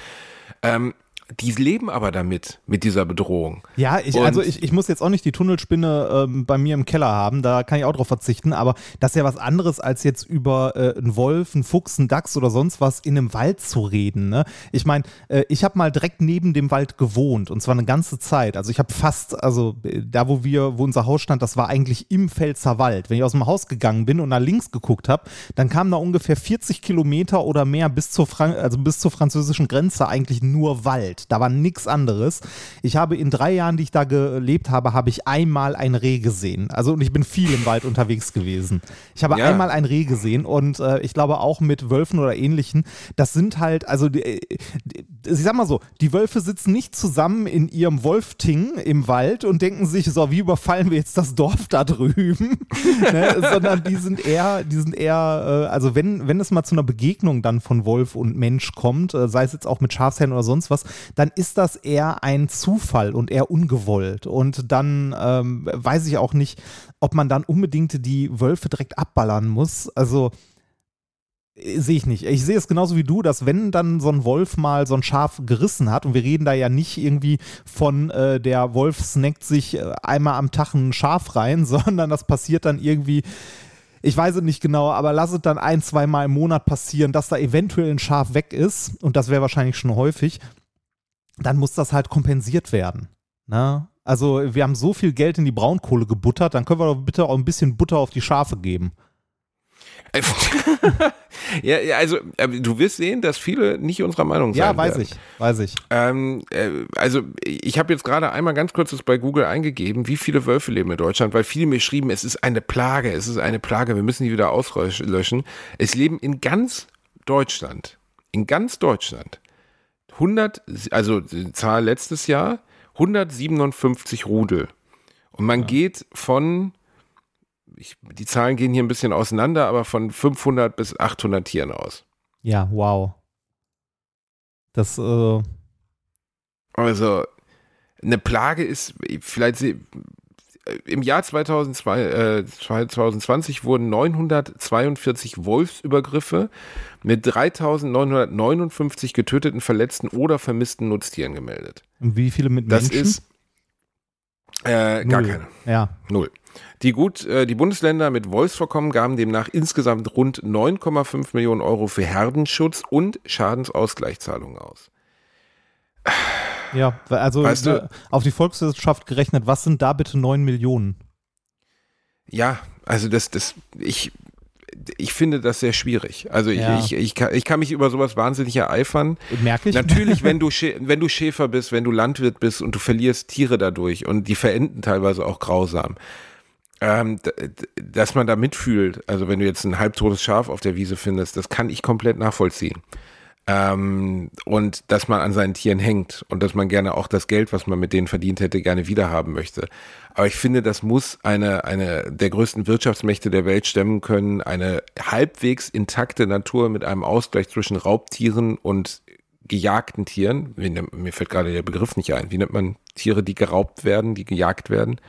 Ähm, die leben aber damit, mit dieser Bedrohung. Ja, ich, also ich, ich muss jetzt auch nicht die Tunnelspinne ähm, bei mir im Keller haben, da kann ich auch drauf verzichten, aber das ist ja was anderes, als jetzt über äh, einen Wolf, einen Fuchs, einen Dachs oder sonst was in einem Wald zu reden. Ne? Ich meine, äh, ich habe mal direkt neben dem Wald gewohnt und zwar eine ganze Zeit. Also ich habe fast, also äh, da, wo wir, wo unser Haus stand, das war eigentlich im Pfälzer Wald. Wenn ich aus dem Haus gegangen bin und nach links geguckt habe, dann kamen da ungefähr 40 Kilometer oder mehr bis zur, Fran also bis zur französischen Grenze eigentlich nur Wald. Da war nichts anderes. Ich habe in drei Jahren, die ich da gelebt habe, habe ich einmal ein Reh gesehen. Also und ich bin viel im Wald unterwegs gewesen. Ich habe ja. einmal ein Reh gesehen und äh, ich glaube auch mit Wölfen oder ähnlichen. Das sind halt, also die, äh, die, ich sag mal so, die Wölfe sitzen nicht zusammen in ihrem Wolfting im Wald und denken sich, so, wie überfallen wir jetzt das Dorf da drüben? ne? Sondern die sind eher, die sind eher, äh, also wenn, wenn es mal zu einer Begegnung dann von Wolf und Mensch kommt, äh, sei es jetzt auch mit Schafsherren oder sonst was, dann ist das eher ein Zufall und eher ungewollt. Und dann ähm, weiß ich auch nicht, ob man dann unbedingt die Wölfe direkt abballern muss. Also äh, sehe ich nicht. Ich sehe es genauso wie du, dass wenn dann so ein Wolf mal so ein Schaf gerissen hat, und wir reden da ja nicht irgendwie von äh, der Wolf snackt sich äh, einmal am Tag ein Schaf rein, sondern das passiert dann irgendwie ich weiß es nicht genau, aber lass es dann ein, zwei Mal im Monat passieren, dass da eventuell ein Schaf weg ist. Und das wäre wahrscheinlich schon häufig dann muss das halt kompensiert werden. Ne? Also wir haben so viel Geld in die Braunkohle gebuttert, dann können wir doch bitte auch ein bisschen Butter auf die Schafe geben. ja, also du wirst sehen, dass viele nicht unserer Meinung sind. Ja, weiß werden. ich, weiß ich. Ähm, äh, also ich habe jetzt gerade einmal ganz kurz das bei Google eingegeben, wie viele Wölfe leben in Deutschland, weil viele mir schrieben, es ist eine Plage, es ist eine Plage, wir müssen die wieder auslöschen. Es leben in ganz Deutschland, in ganz Deutschland 100, also die Zahl letztes Jahr, 157 Rudel. Und man ja. geht von, ich, die Zahlen gehen hier ein bisschen auseinander, aber von 500 bis 800 Tieren aus. Ja, wow. Das, äh Also, eine Plage ist, vielleicht im Jahr 2002, äh, 2020 wurden 942 Wolfsübergriffe mit 3959 getöteten, verletzten oder vermissten Nutztieren gemeldet. Und wie viele mit Menschen? Das ist äh, gar keine. Ja. Null. Die, gut, äh, die Bundesländer mit Wolfsvorkommen gaben demnach insgesamt rund 9,5 Millionen Euro für Herdenschutz und Schadensausgleichszahlungen aus. Ja, also weißt du, auf die Volkswirtschaft gerechnet, was sind da bitte 9 Millionen? Ja, also das, das, ich, ich finde das sehr schwierig. Also ich, ja. ich, ich, kann, ich kann mich über sowas wahnsinnig ereifern. Merke ich. Natürlich, wenn du, wenn du Schäfer bist, wenn du Landwirt bist und du verlierst Tiere dadurch und die verenden teilweise auch grausam. Ähm, dass man da mitfühlt, also wenn du jetzt ein halbtotes Schaf auf der Wiese findest, das kann ich komplett nachvollziehen. Ähm, und dass man an seinen Tieren hängt und dass man gerne auch das Geld, was man mit denen verdient hätte, gerne wiederhaben möchte. Aber ich finde, das muss eine, eine der größten Wirtschaftsmächte der Welt stemmen können, eine halbwegs intakte Natur mit einem Ausgleich zwischen Raubtieren und gejagten Tieren. Mir fällt gerade der Begriff nicht ein. Wie nennt man Tiere, die geraubt werden, die gejagt werden?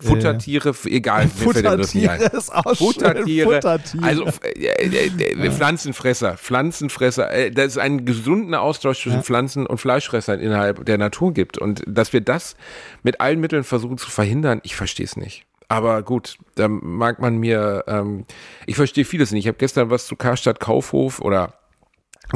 Futtertiere, egal, Futtertiere ist auch Futtertiere, Futtertiere. also äh, äh, äh, Pflanzenfresser, Pflanzenfresser, äh, dass es einen gesunden Austausch zwischen ja. Pflanzen und Fleischfressern innerhalb der Natur gibt und dass wir das mit allen Mitteln versuchen zu verhindern, ich verstehe es nicht. Aber gut, da mag man mir, ähm, ich verstehe vieles nicht. Ich habe gestern was zu Karstadt Kaufhof oder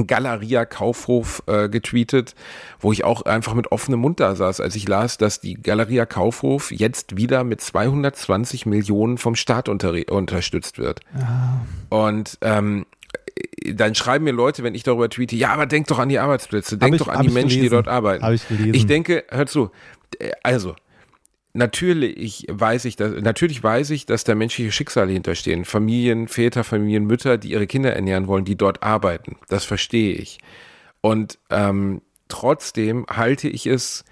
Galeria Kaufhof äh, getweetet, wo ich auch einfach mit offenem Mund da saß, als ich las, dass die Galeria Kaufhof jetzt wieder mit 220 Millionen vom Staat unter, unterstützt wird. Ja. Und ähm, dann schreiben mir Leute, wenn ich darüber tweete, ja, aber denk doch an die Arbeitsplätze, denk ich, doch an die Menschen, gelesen. die dort arbeiten. Ich, ich denke, hör zu, äh, also natürlich weiß ich, dass, natürlich weiß ich, dass da menschliche Schicksale hinterstehen. Familien, Väter, Familien, Mütter, die ihre Kinder ernähren wollen, die dort arbeiten. Das verstehe ich. Und ähm, trotzdem halte ich es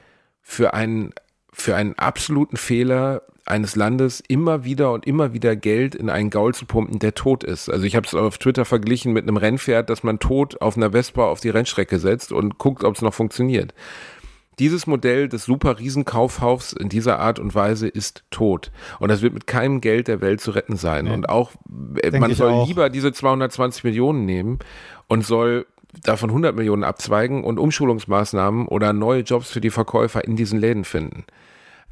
für einen, für einen absoluten Fehler eines Landes, immer wieder und immer wieder Geld in einen Gaul zu pumpen, der tot ist. Also ich habe es auf Twitter verglichen mit einem Rennpferd, das man tot auf einer Vespa auf die Rennstrecke setzt und guckt, ob es noch funktioniert. Dieses Modell des super Riesenkaufhaus in dieser Art und Weise ist tot. Und das wird mit keinem Geld der Welt zu retten sein. Nee. Und auch, äh, Denk man soll auch. lieber diese 220 Millionen nehmen und soll davon 100 Millionen abzweigen und Umschulungsmaßnahmen oder neue Jobs für die Verkäufer in diesen Läden finden.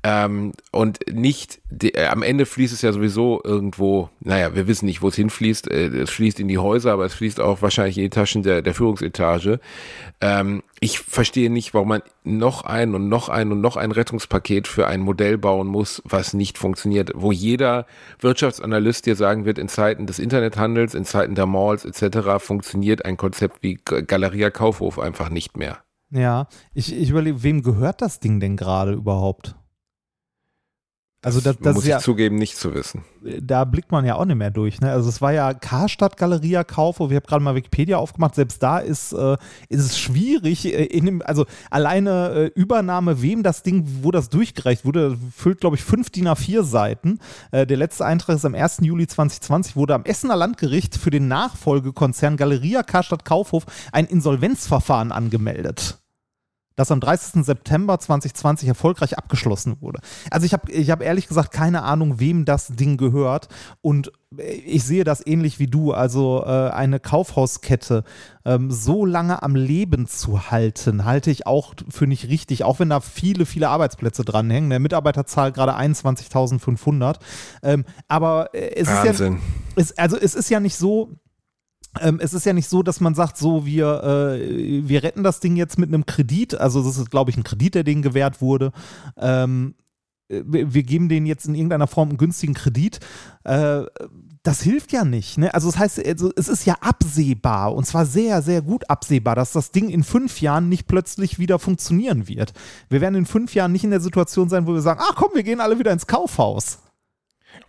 Ähm, und nicht, die, äh, am Ende fließt es ja sowieso irgendwo, naja, wir wissen nicht, wo es hinfließt. Äh, es fließt in die Häuser, aber es fließt auch wahrscheinlich in die Taschen der, der Führungsetage. Ähm, ich verstehe nicht, warum man noch ein und noch ein und noch ein Rettungspaket für ein Modell bauen muss, was nicht funktioniert, wo jeder Wirtschaftsanalyst dir sagen wird, in Zeiten des Internethandels, in Zeiten der Malls etc. funktioniert ein Konzept wie Galeria Kaufhof einfach nicht mehr. Ja, ich, ich überlege, wem gehört das Ding denn gerade überhaupt? Also das, das muss ich ja, zugeben, nicht zu wissen. Da blickt man ja auch nicht mehr durch. Ne? Also es war ja Karstadt Galeria Kaufhof. Ich habe gerade mal Wikipedia aufgemacht. Selbst da ist, äh, ist es schwierig. Äh, dem, also alleine äh, Übernahme, wem das Ding, wo das durchgereicht wurde, füllt glaube ich fünf DIN A4 Seiten. Äh, der letzte Eintrag ist am 1. Juli 2020 wurde am Essener Landgericht für den Nachfolgekonzern Galeria Karstadt Kaufhof ein Insolvenzverfahren angemeldet das am 30. September 2020 erfolgreich abgeschlossen wurde. Also ich habe ich hab ehrlich gesagt keine Ahnung, wem das Ding gehört und ich sehe das ähnlich wie du. Also äh, eine Kaufhauskette ähm, so lange am Leben zu halten, halte ich auch für nicht richtig, auch wenn da viele, viele Arbeitsplätze dranhängen. Der Mitarbeiterzahl gerade 21.500. Ähm, aber äh, es Wahnsinn. ist ja, es, also es ist ja nicht so, ähm, es ist ja nicht so, dass man sagt, so, wir, äh, wir retten das Ding jetzt mit einem Kredit. Also, das ist, glaube ich, ein Kredit, der denen gewährt wurde. Ähm, wir geben denen jetzt in irgendeiner Form einen günstigen Kredit. Äh, das hilft ja nicht. Ne? Also, das heißt, also, es ist ja absehbar und zwar sehr, sehr gut absehbar, dass das Ding in fünf Jahren nicht plötzlich wieder funktionieren wird. Wir werden in fünf Jahren nicht in der Situation sein, wo wir sagen: Ach komm, wir gehen alle wieder ins Kaufhaus.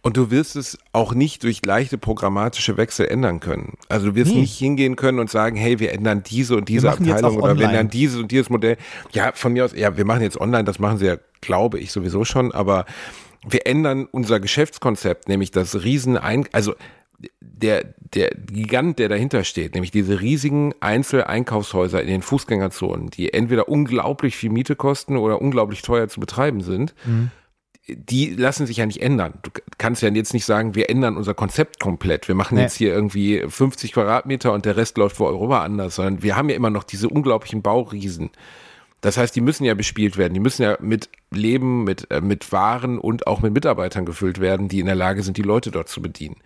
Und du wirst es auch nicht durch leichte programmatische Wechsel ändern können. Also du wirst hm. nicht hingehen können und sagen, hey, wir ändern diese und diese Abteilung oder wir ändern dieses und dieses Modell. Ja, von mir aus, ja, wir machen jetzt online, das machen sie ja, glaube ich, sowieso schon, aber wir ändern unser Geschäftskonzept, nämlich das Riesen ein, also der, der Gigant, der dahinter steht, nämlich diese riesigen Einzeleinkaufshäuser in den Fußgängerzonen, die entweder unglaublich viel Miete kosten oder unglaublich teuer zu betreiben sind. Mhm die lassen sich ja nicht ändern. Du kannst ja jetzt nicht sagen, wir ändern unser Konzept komplett. Wir machen nee. jetzt hier irgendwie 50 Quadratmeter und der Rest läuft für Europa anders, sondern wir haben ja immer noch diese unglaublichen Bauriesen. Das heißt, die müssen ja bespielt werden. Die müssen ja mit Leben, mit, äh, mit Waren und auch mit Mitarbeitern gefüllt werden, die in der Lage sind, die Leute dort zu bedienen.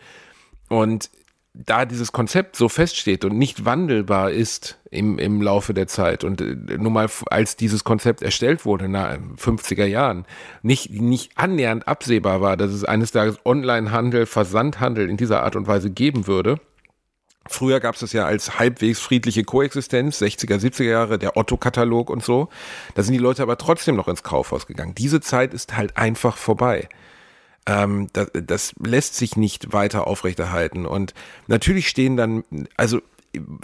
Und da dieses Konzept so feststeht und nicht wandelbar ist im, im Laufe der Zeit und äh, nur mal als dieses Konzept erstellt wurde, na, 50er Jahren, nicht, nicht annähernd absehbar war, dass es eines Tages Onlinehandel, Versandhandel in dieser Art und Weise geben würde. Früher gab es das ja als halbwegs friedliche Koexistenz, 60er, 70er Jahre, der Otto-Katalog und so. Da sind die Leute aber trotzdem noch ins Kaufhaus gegangen. Diese Zeit ist halt einfach vorbei. Ähm, das, das lässt sich nicht weiter aufrechterhalten. Und natürlich stehen dann, also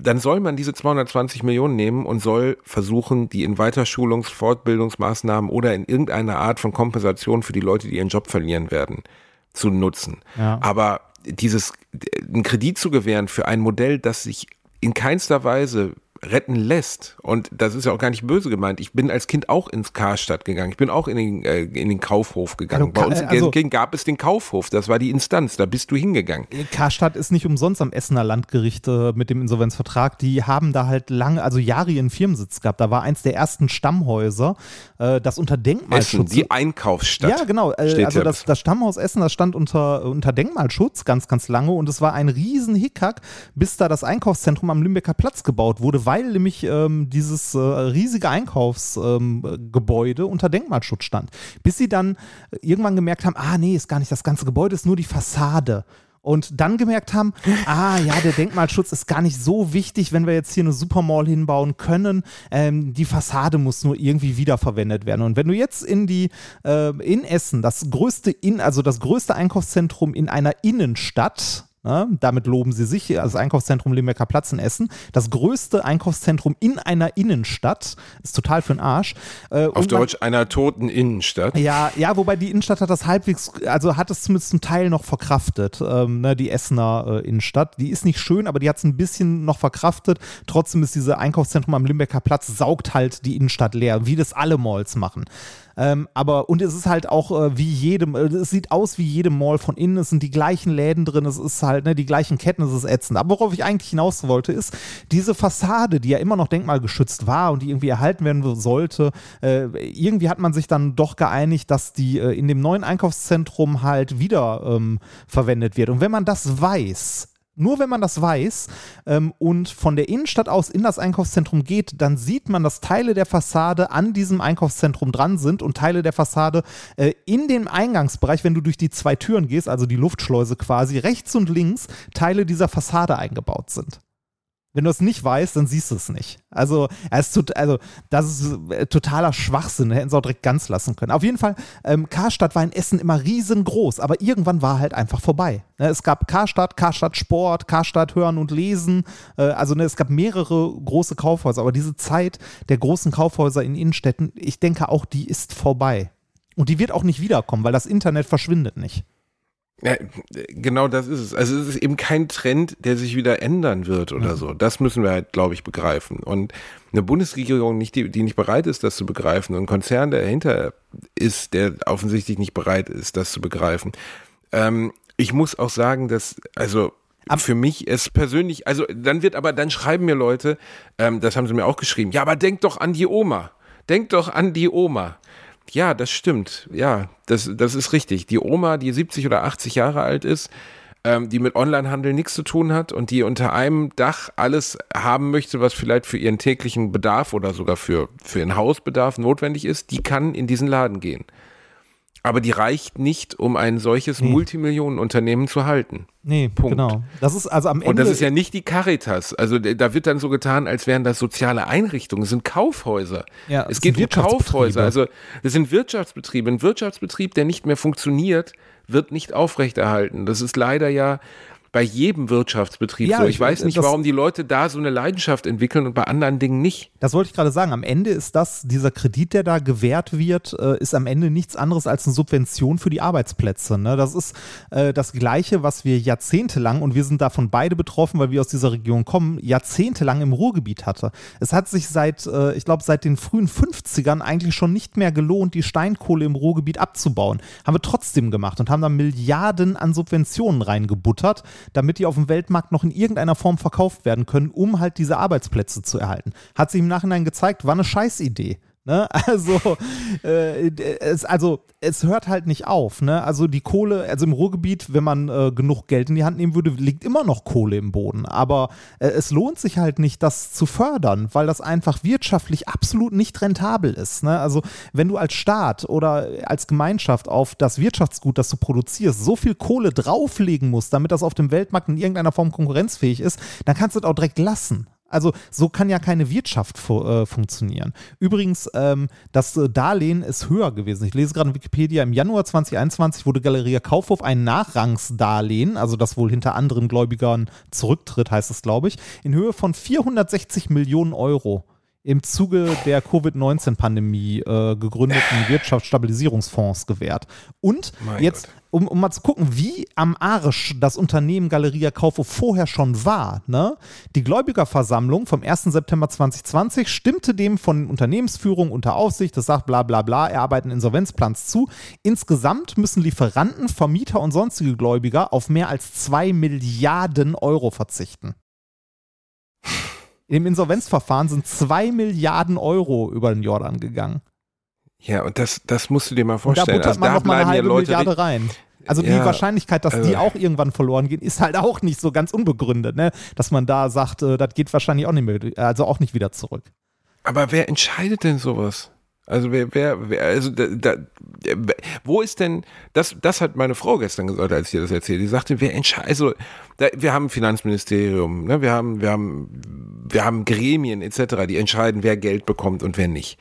dann soll man diese 220 Millionen nehmen und soll versuchen, die in Weiterschulungs-, Fortbildungsmaßnahmen oder in irgendeiner Art von Kompensation für die Leute, die ihren Job verlieren werden, zu nutzen. Ja. Aber dieses, einen Kredit zu gewähren für ein Modell, das sich in keinster Weise retten lässt, und das ist ja auch gar nicht böse gemeint, ich bin als Kind auch ins Karstadt gegangen, ich bin auch in den, äh, in den Kaufhof gegangen. Also, Bei uns in also, gab es den Kaufhof, das war die Instanz, da bist du hingegangen. Karstadt ist nicht umsonst am Essener Landgericht äh, mit dem Insolvenzvertrag, die haben da halt lange, also Jahre ihren Firmensitz gehabt, da war eins der ersten Stammhäuser, äh, das unter Denkmalschutz. Essen, die Einkaufsstadt. Ja, genau, äh, also das, das Stammhaus Essen, das stand unter, unter Denkmalschutz ganz, ganz lange und es war ein riesen Hickhack, bis da das Einkaufszentrum am Lümbecker Platz gebaut wurde, weil nämlich ähm, dieses äh, riesige Einkaufsgebäude ähm, unter Denkmalschutz stand. Bis sie dann irgendwann gemerkt haben, ah nee, ist gar nicht das ganze Gebäude, ist nur die Fassade und dann gemerkt haben, ah ja, der Denkmalschutz ist gar nicht so wichtig, wenn wir jetzt hier eine Supermall hinbauen können. Ähm, die Fassade muss nur irgendwie wiederverwendet werden. Und wenn du jetzt in die äh, in Essen das größte in also das größte Einkaufszentrum in einer Innenstadt Ne? Damit loben sie sich, also das Einkaufszentrum Limbecker Platz in Essen. Das größte Einkaufszentrum in einer Innenstadt. Ist total für den Arsch. Äh, Auf Deutsch man, einer toten Innenstadt. Ja, ja, wobei die Innenstadt hat das halbwegs, also hat es zumindest zum Teil noch verkraftet. Ähm, ne, die Essener äh, Innenstadt. Die ist nicht schön, aber die hat es ein bisschen noch verkraftet. Trotzdem ist dieses Einkaufszentrum am Limbecker Platz, saugt halt die Innenstadt leer, wie das alle Malls machen. Ähm, aber, und es ist halt auch äh, wie jedem, äh, es sieht aus wie jedem Mall von innen, es sind die gleichen Läden drin, es ist halt, ne, die gleichen Ketten, es ist ätzend. Aber worauf ich eigentlich hinaus wollte, ist, diese Fassade, die ja immer noch denkmalgeschützt war und die irgendwie erhalten werden sollte, äh, irgendwie hat man sich dann doch geeinigt, dass die äh, in dem neuen Einkaufszentrum halt wieder ähm, verwendet wird. Und wenn man das weiß, nur wenn man das weiß ähm, und von der Innenstadt aus in das Einkaufszentrum geht, dann sieht man, dass Teile der Fassade an diesem Einkaufszentrum dran sind und Teile der Fassade äh, in dem Eingangsbereich, wenn du durch die zwei Türen gehst, also die Luftschleuse quasi, rechts und links Teile dieser Fassade eingebaut sind. Wenn du es nicht weißt, dann siehst du es nicht. Also, es tut, also das ist äh, totaler Schwachsinn. Hätten sie auch direkt ganz lassen können. Auf jeden Fall, ähm, Karstadt war in Essen immer riesengroß, aber irgendwann war halt einfach vorbei. Ne, es gab Karstadt, Karstadt Sport, Karstadt Hören und Lesen. Äh, also ne, es gab mehrere große Kaufhäuser, aber diese Zeit der großen Kaufhäuser in Innenstädten, ich denke auch, die ist vorbei. Und die wird auch nicht wiederkommen, weil das Internet verschwindet nicht. Ja, genau das ist es. Also es ist eben kein Trend, der sich wieder ändern wird oder so. Das müssen wir halt, glaube ich, begreifen. Und eine Bundesregierung, nicht die, die nicht bereit ist, das zu begreifen, und ein Konzern, der dahinter ist, der offensichtlich nicht bereit ist, das zu begreifen. Ähm, ich muss auch sagen, dass, also für mich ist persönlich, also dann wird aber, dann schreiben mir Leute, ähm, das haben sie mir auch geschrieben, ja, aber denk doch an die Oma. Denk doch an die Oma. Ja, das stimmt. Ja, das, das ist richtig. Die Oma, die 70 oder 80 Jahre alt ist, ähm, die mit Onlinehandel nichts zu tun hat und die unter einem Dach alles haben möchte, was vielleicht für ihren täglichen Bedarf oder sogar für, für ihren Hausbedarf notwendig ist, die kann in diesen Laden gehen. Aber die reicht nicht, um ein solches nee. Multimillionenunternehmen zu halten. Nee, Punkt. genau. Das ist also am Ende. Und das ist ja nicht die Caritas. Also da wird dann so getan, als wären das soziale Einrichtungen. Es sind Kaufhäuser. Ja, es geht um Kaufhäuser. Also es sind Wirtschaftsbetriebe. Ein Wirtschaftsbetrieb, der nicht mehr funktioniert, wird nicht aufrechterhalten. Das ist leider ja bei jedem Wirtschaftsbetrieb ja, so. Ich weiß nicht, warum die Leute da so eine Leidenschaft entwickeln und bei anderen Dingen nicht. Das wollte ich gerade sagen. Am Ende ist das, dieser Kredit, der da gewährt wird, äh, ist am Ende nichts anderes als eine Subvention für die Arbeitsplätze. Ne? Das ist äh, das Gleiche, was wir jahrzehntelang, und wir sind davon beide betroffen, weil wir aus dieser Region kommen, jahrzehntelang im Ruhrgebiet hatte. Es hat sich seit, äh, ich glaube, seit den frühen 50ern eigentlich schon nicht mehr gelohnt, die Steinkohle im Ruhrgebiet abzubauen. Haben wir trotzdem gemacht und haben da Milliarden an Subventionen reingebuttert damit die auf dem Weltmarkt noch in irgendeiner Form verkauft werden können, um halt diese Arbeitsplätze zu erhalten. Hat sich im Nachhinein gezeigt, war eine Scheißidee. Ne? Also, äh, es, also, es hört halt nicht auf. Ne? Also, die Kohle, also im Ruhrgebiet, wenn man äh, genug Geld in die Hand nehmen würde, liegt immer noch Kohle im Boden. Aber äh, es lohnt sich halt nicht, das zu fördern, weil das einfach wirtschaftlich absolut nicht rentabel ist. Ne? Also, wenn du als Staat oder als Gemeinschaft auf das Wirtschaftsgut, das du produzierst, so viel Kohle drauflegen musst, damit das auf dem Weltmarkt in irgendeiner Form konkurrenzfähig ist, dann kannst du es auch direkt lassen. Also so kann ja keine Wirtschaft fu äh, funktionieren. Übrigens, ähm, das äh, Darlehen ist höher gewesen. Ich lese gerade in Wikipedia, im Januar 2021 wurde Galeria Kaufhof ein Nachrangsdarlehen, also das wohl hinter anderen Gläubigern zurücktritt, heißt es, glaube ich, in Höhe von 460 Millionen Euro im Zuge der Covid-19-Pandemie äh, gegründeten Wirtschaftsstabilisierungsfonds gewährt. Und mein jetzt, um, um, mal zu gucken, wie am Arsch das Unternehmen Galeria Kaufhof vorher schon war. Ne? Die Gläubigerversammlung vom 1. September 2020 stimmte dem von Unternehmensführung unter Aufsicht, das sagt bla bla bla, erarbeiten Insolvenzplans zu. Insgesamt müssen Lieferanten, Vermieter und sonstige Gläubiger auf mehr als 2 Milliarden Euro verzichten. Im Insolvenzverfahren sind zwei Milliarden Euro über den Jordan gegangen. Ja, und das, das musst du dir mal vorstellen. Und da buttert also, man noch mal eine halbe ja Milliarde rein. Also ja, die Wahrscheinlichkeit, dass die äh. auch irgendwann verloren gehen, ist halt auch nicht so ganz unbegründet, ne? Dass man da sagt, äh, das geht wahrscheinlich auch nicht mehr, also auch nicht wieder zurück. Aber wer entscheidet denn sowas? Also wer, wer, wer also da, da, wo ist denn, das, das hat meine Frau gestern gesagt, als ich ihr das erzählt. Die sagte, wer entscheidet, also da, wir haben ein Finanzministerium, ne, wir haben, wir haben, wir haben Gremien etc., die entscheiden, wer Geld bekommt und wer nicht.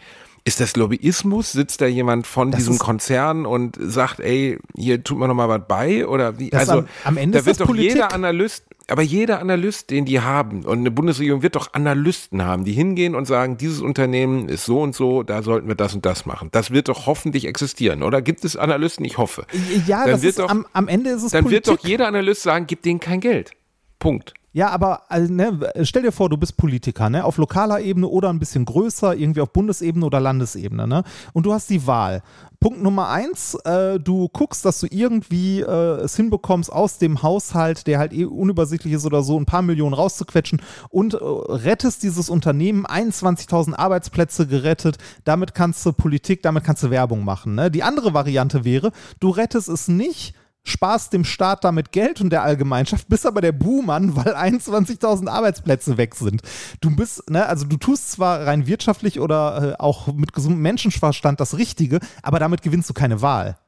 Ist das Lobbyismus? Sitzt da jemand von das diesem Konzern und sagt, ey, hier tut man noch mal was bei? Oder wie? Also am, am Ende da wird doch Politik. jeder Analyst, aber jeder Analyst, den die haben, und eine Bundesregierung wird doch Analysten haben, die hingehen und sagen, dieses Unternehmen ist so und so, da sollten wir das und das machen. Das wird doch hoffentlich existieren, oder? Gibt es Analysten? Ich hoffe. Ja, dann das ist, doch, am, am Ende ist es Dann Politik. wird doch jeder Analyst sagen, gib denen kein Geld. Punkt. Ja, aber also, ne, stell dir vor, du bist Politiker, ne, auf lokaler Ebene oder ein bisschen größer, irgendwie auf Bundesebene oder Landesebene, ne, und du hast die Wahl. Punkt Nummer eins, äh, du guckst, dass du irgendwie äh, es hinbekommst, aus dem Haushalt, der halt eh unübersichtlich ist oder so, ein paar Millionen rauszuquetschen und äh, rettest dieses Unternehmen, 21.000 Arbeitsplätze gerettet, damit kannst du Politik, damit kannst du Werbung machen. Ne? Die andere Variante wäre, du rettest es nicht, sparst dem Staat damit Geld und der Allgemeinschaft, bist aber der Buhmann, weil 21.000 Arbeitsplätze weg sind. Du bist, ne, also du tust zwar rein wirtschaftlich oder äh, auch mit gesundem Menschenverstand das Richtige, aber damit gewinnst du keine Wahl.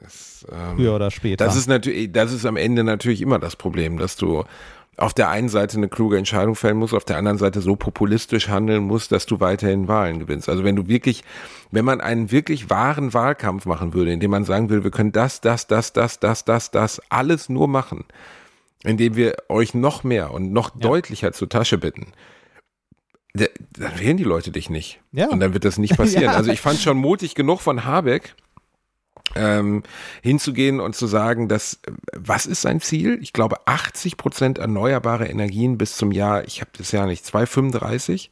Das, ähm, Früher oder später. Das ist natürlich, das ist am Ende natürlich immer das Problem, dass du auf der einen Seite eine kluge Entscheidung fällen musst, auf der anderen Seite so populistisch handeln musst, dass du weiterhin Wahlen gewinnst. Also wenn du wirklich, wenn man einen wirklich wahren Wahlkampf machen würde, indem man sagen will, wir können das, das, das, das, das, das, das, alles nur machen, indem wir euch noch mehr und noch ja. deutlicher zur Tasche bitten, dann wählen die Leute dich nicht. Ja. Und dann wird das nicht passieren. ja. Also ich fand schon mutig genug von Habeck, ähm, hinzugehen und zu sagen, dass was ist sein Ziel? Ich glaube 80 Prozent erneuerbare Energien bis zum Jahr, ich habe das Jahr nicht, 2035.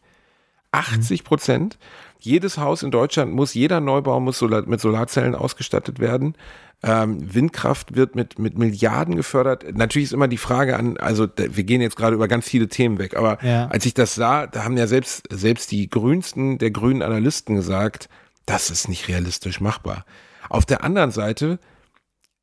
80 Prozent. Mhm. Jedes Haus in Deutschland muss, jeder Neubau muss Solar, mit Solarzellen ausgestattet werden. Ähm, Windkraft wird mit, mit Milliarden gefördert. Natürlich ist immer die Frage an, also wir gehen jetzt gerade über ganz viele Themen weg, aber ja. als ich das sah, da haben ja selbst, selbst die grünsten der grünen Analysten gesagt, das ist nicht realistisch machbar. Auf der anderen Seite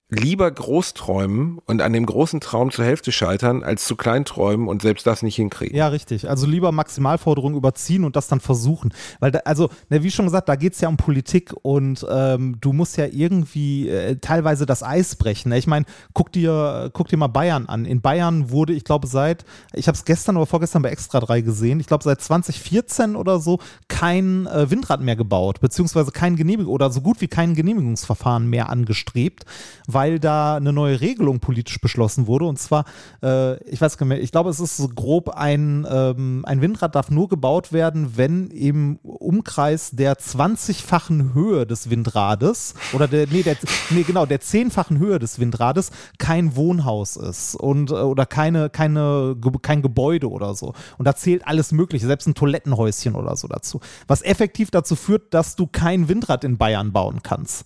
lieber groß träumen und an dem großen Traum zur Hälfte scheitern, als zu klein träumen und selbst das nicht hinkriegen. Ja, richtig. Also lieber Maximalforderungen überziehen und das dann versuchen. Weil, da, also, ne, wie schon gesagt, da geht es ja um Politik und ähm, du musst ja irgendwie äh, teilweise das Eis brechen. Ne? Ich meine, guck dir, guck dir mal Bayern an. In Bayern wurde, ich glaube, seit, ich habe es gestern oder vorgestern bei Extra 3 gesehen, ich glaube, seit 2014 oder so kein äh, Windrad mehr gebaut, beziehungsweise kein Genehmigung oder so gut wie kein Genehmigungsverfahren mehr angestrebt, weil weil da eine neue Regelung politisch beschlossen wurde. Und zwar, äh, ich weiß gar nicht mehr, ich glaube, es ist so grob ein, ähm, ein Windrad darf nur gebaut werden, wenn im Umkreis der 20-fachen Höhe des Windrades oder der, nee, der, nee, genau, der zehnfachen Höhe des Windrades kein Wohnhaus ist und äh, oder keine, keine, kein Gebäude oder so. Und da zählt alles Mögliche, selbst ein Toilettenhäuschen oder so dazu. Was effektiv dazu führt, dass du kein Windrad in Bayern bauen kannst.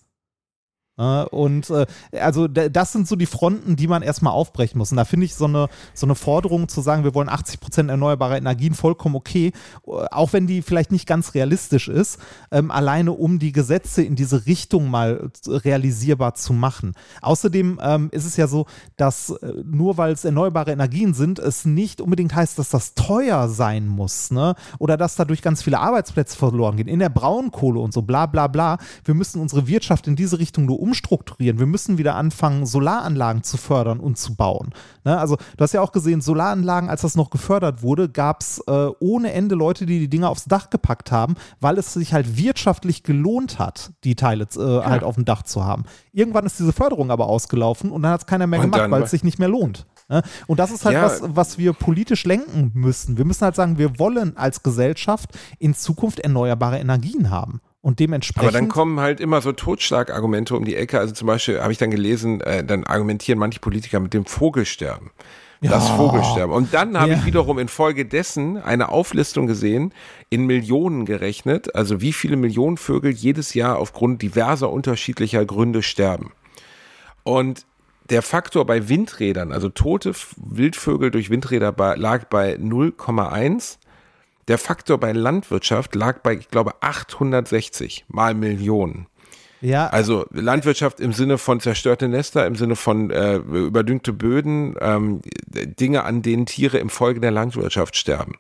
Und äh, also das sind so die Fronten, die man erstmal aufbrechen muss. Und da finde ich so eine, so eine Forderung zu sagen, wir wollen 80 Prozent erneuerbare Energien vollkommen okay, auch wenn die vielleicht nicht ganz realistisch ist, ähm, alleine um die Gesetze in diese Richtung mal realisierbar zu machen. Außerdem ähm, ist es ja so, dass äh, nur weil es erneuerbare Energien sind, es nicht unbedingt heißt, dass das teuer sein muss, ne? Oder dass dadurch ganz viele Arbeitsplätze verloren gehen. In der Braunkohle und so, bla bla bla. Wir müssen unsere Wirtschaft in diese Richtung nur umstrukturieren. Wir müssen wieder anfangen, Solaranlagen zu fördern und zu bauen. Ne? Also du hast ja auch gesehen, Solaranlagen, als das noch gefördert wurde, gab es äh, ohne Ende Leute, die die Dinger aufs Dach gepackt haben, weil es sich halt wirtschaftlich gelohnt hat, die Teile äh, ja. halt auf dem Dach zu haben. Irgendwann ist diese Förderung aber ausgelaufen und dann hat es keiner mehr und gemacht, weil es sich nicht mehr lohnt. Ne? Und das ist halt ja. was, was wir politisch lenken müssen. Wir müssen halt sagen, wir wollen als Gesellschaft in Zukunft erneuerbare Energien haben. Und dementsprechend. Aber dann kommen halt immer so Totschlagargumente um die Ecke. Also zum Beispiel habe ich dann gelesen, äh, dann argumentieren manche Politiker mit dem Vogelsterben. Ja. Das Vogelsterben. Und dann habe ja. ich wiederum infolgedessen eine Auflistung gesehen, in Millionen gerechnet, also wie viele Millionen Vögel jedes Jahr aufgrund diverser unterschiedlicher Gründe sterben. Und der Faktor bei Windrädern, also tote Wildvögel durch Windräder lag bei 0,1 der Faktor bei Landwirtschaft lag bei, ich glaube, 860 mal Millionen. Ja. Also Landwirtschaft im Sinne von zerstörte Nester, im Sinne von äh, überdüngte Böden, ähm, Dinge, an denen Tiere im Folge der Landwirtschaft sterben.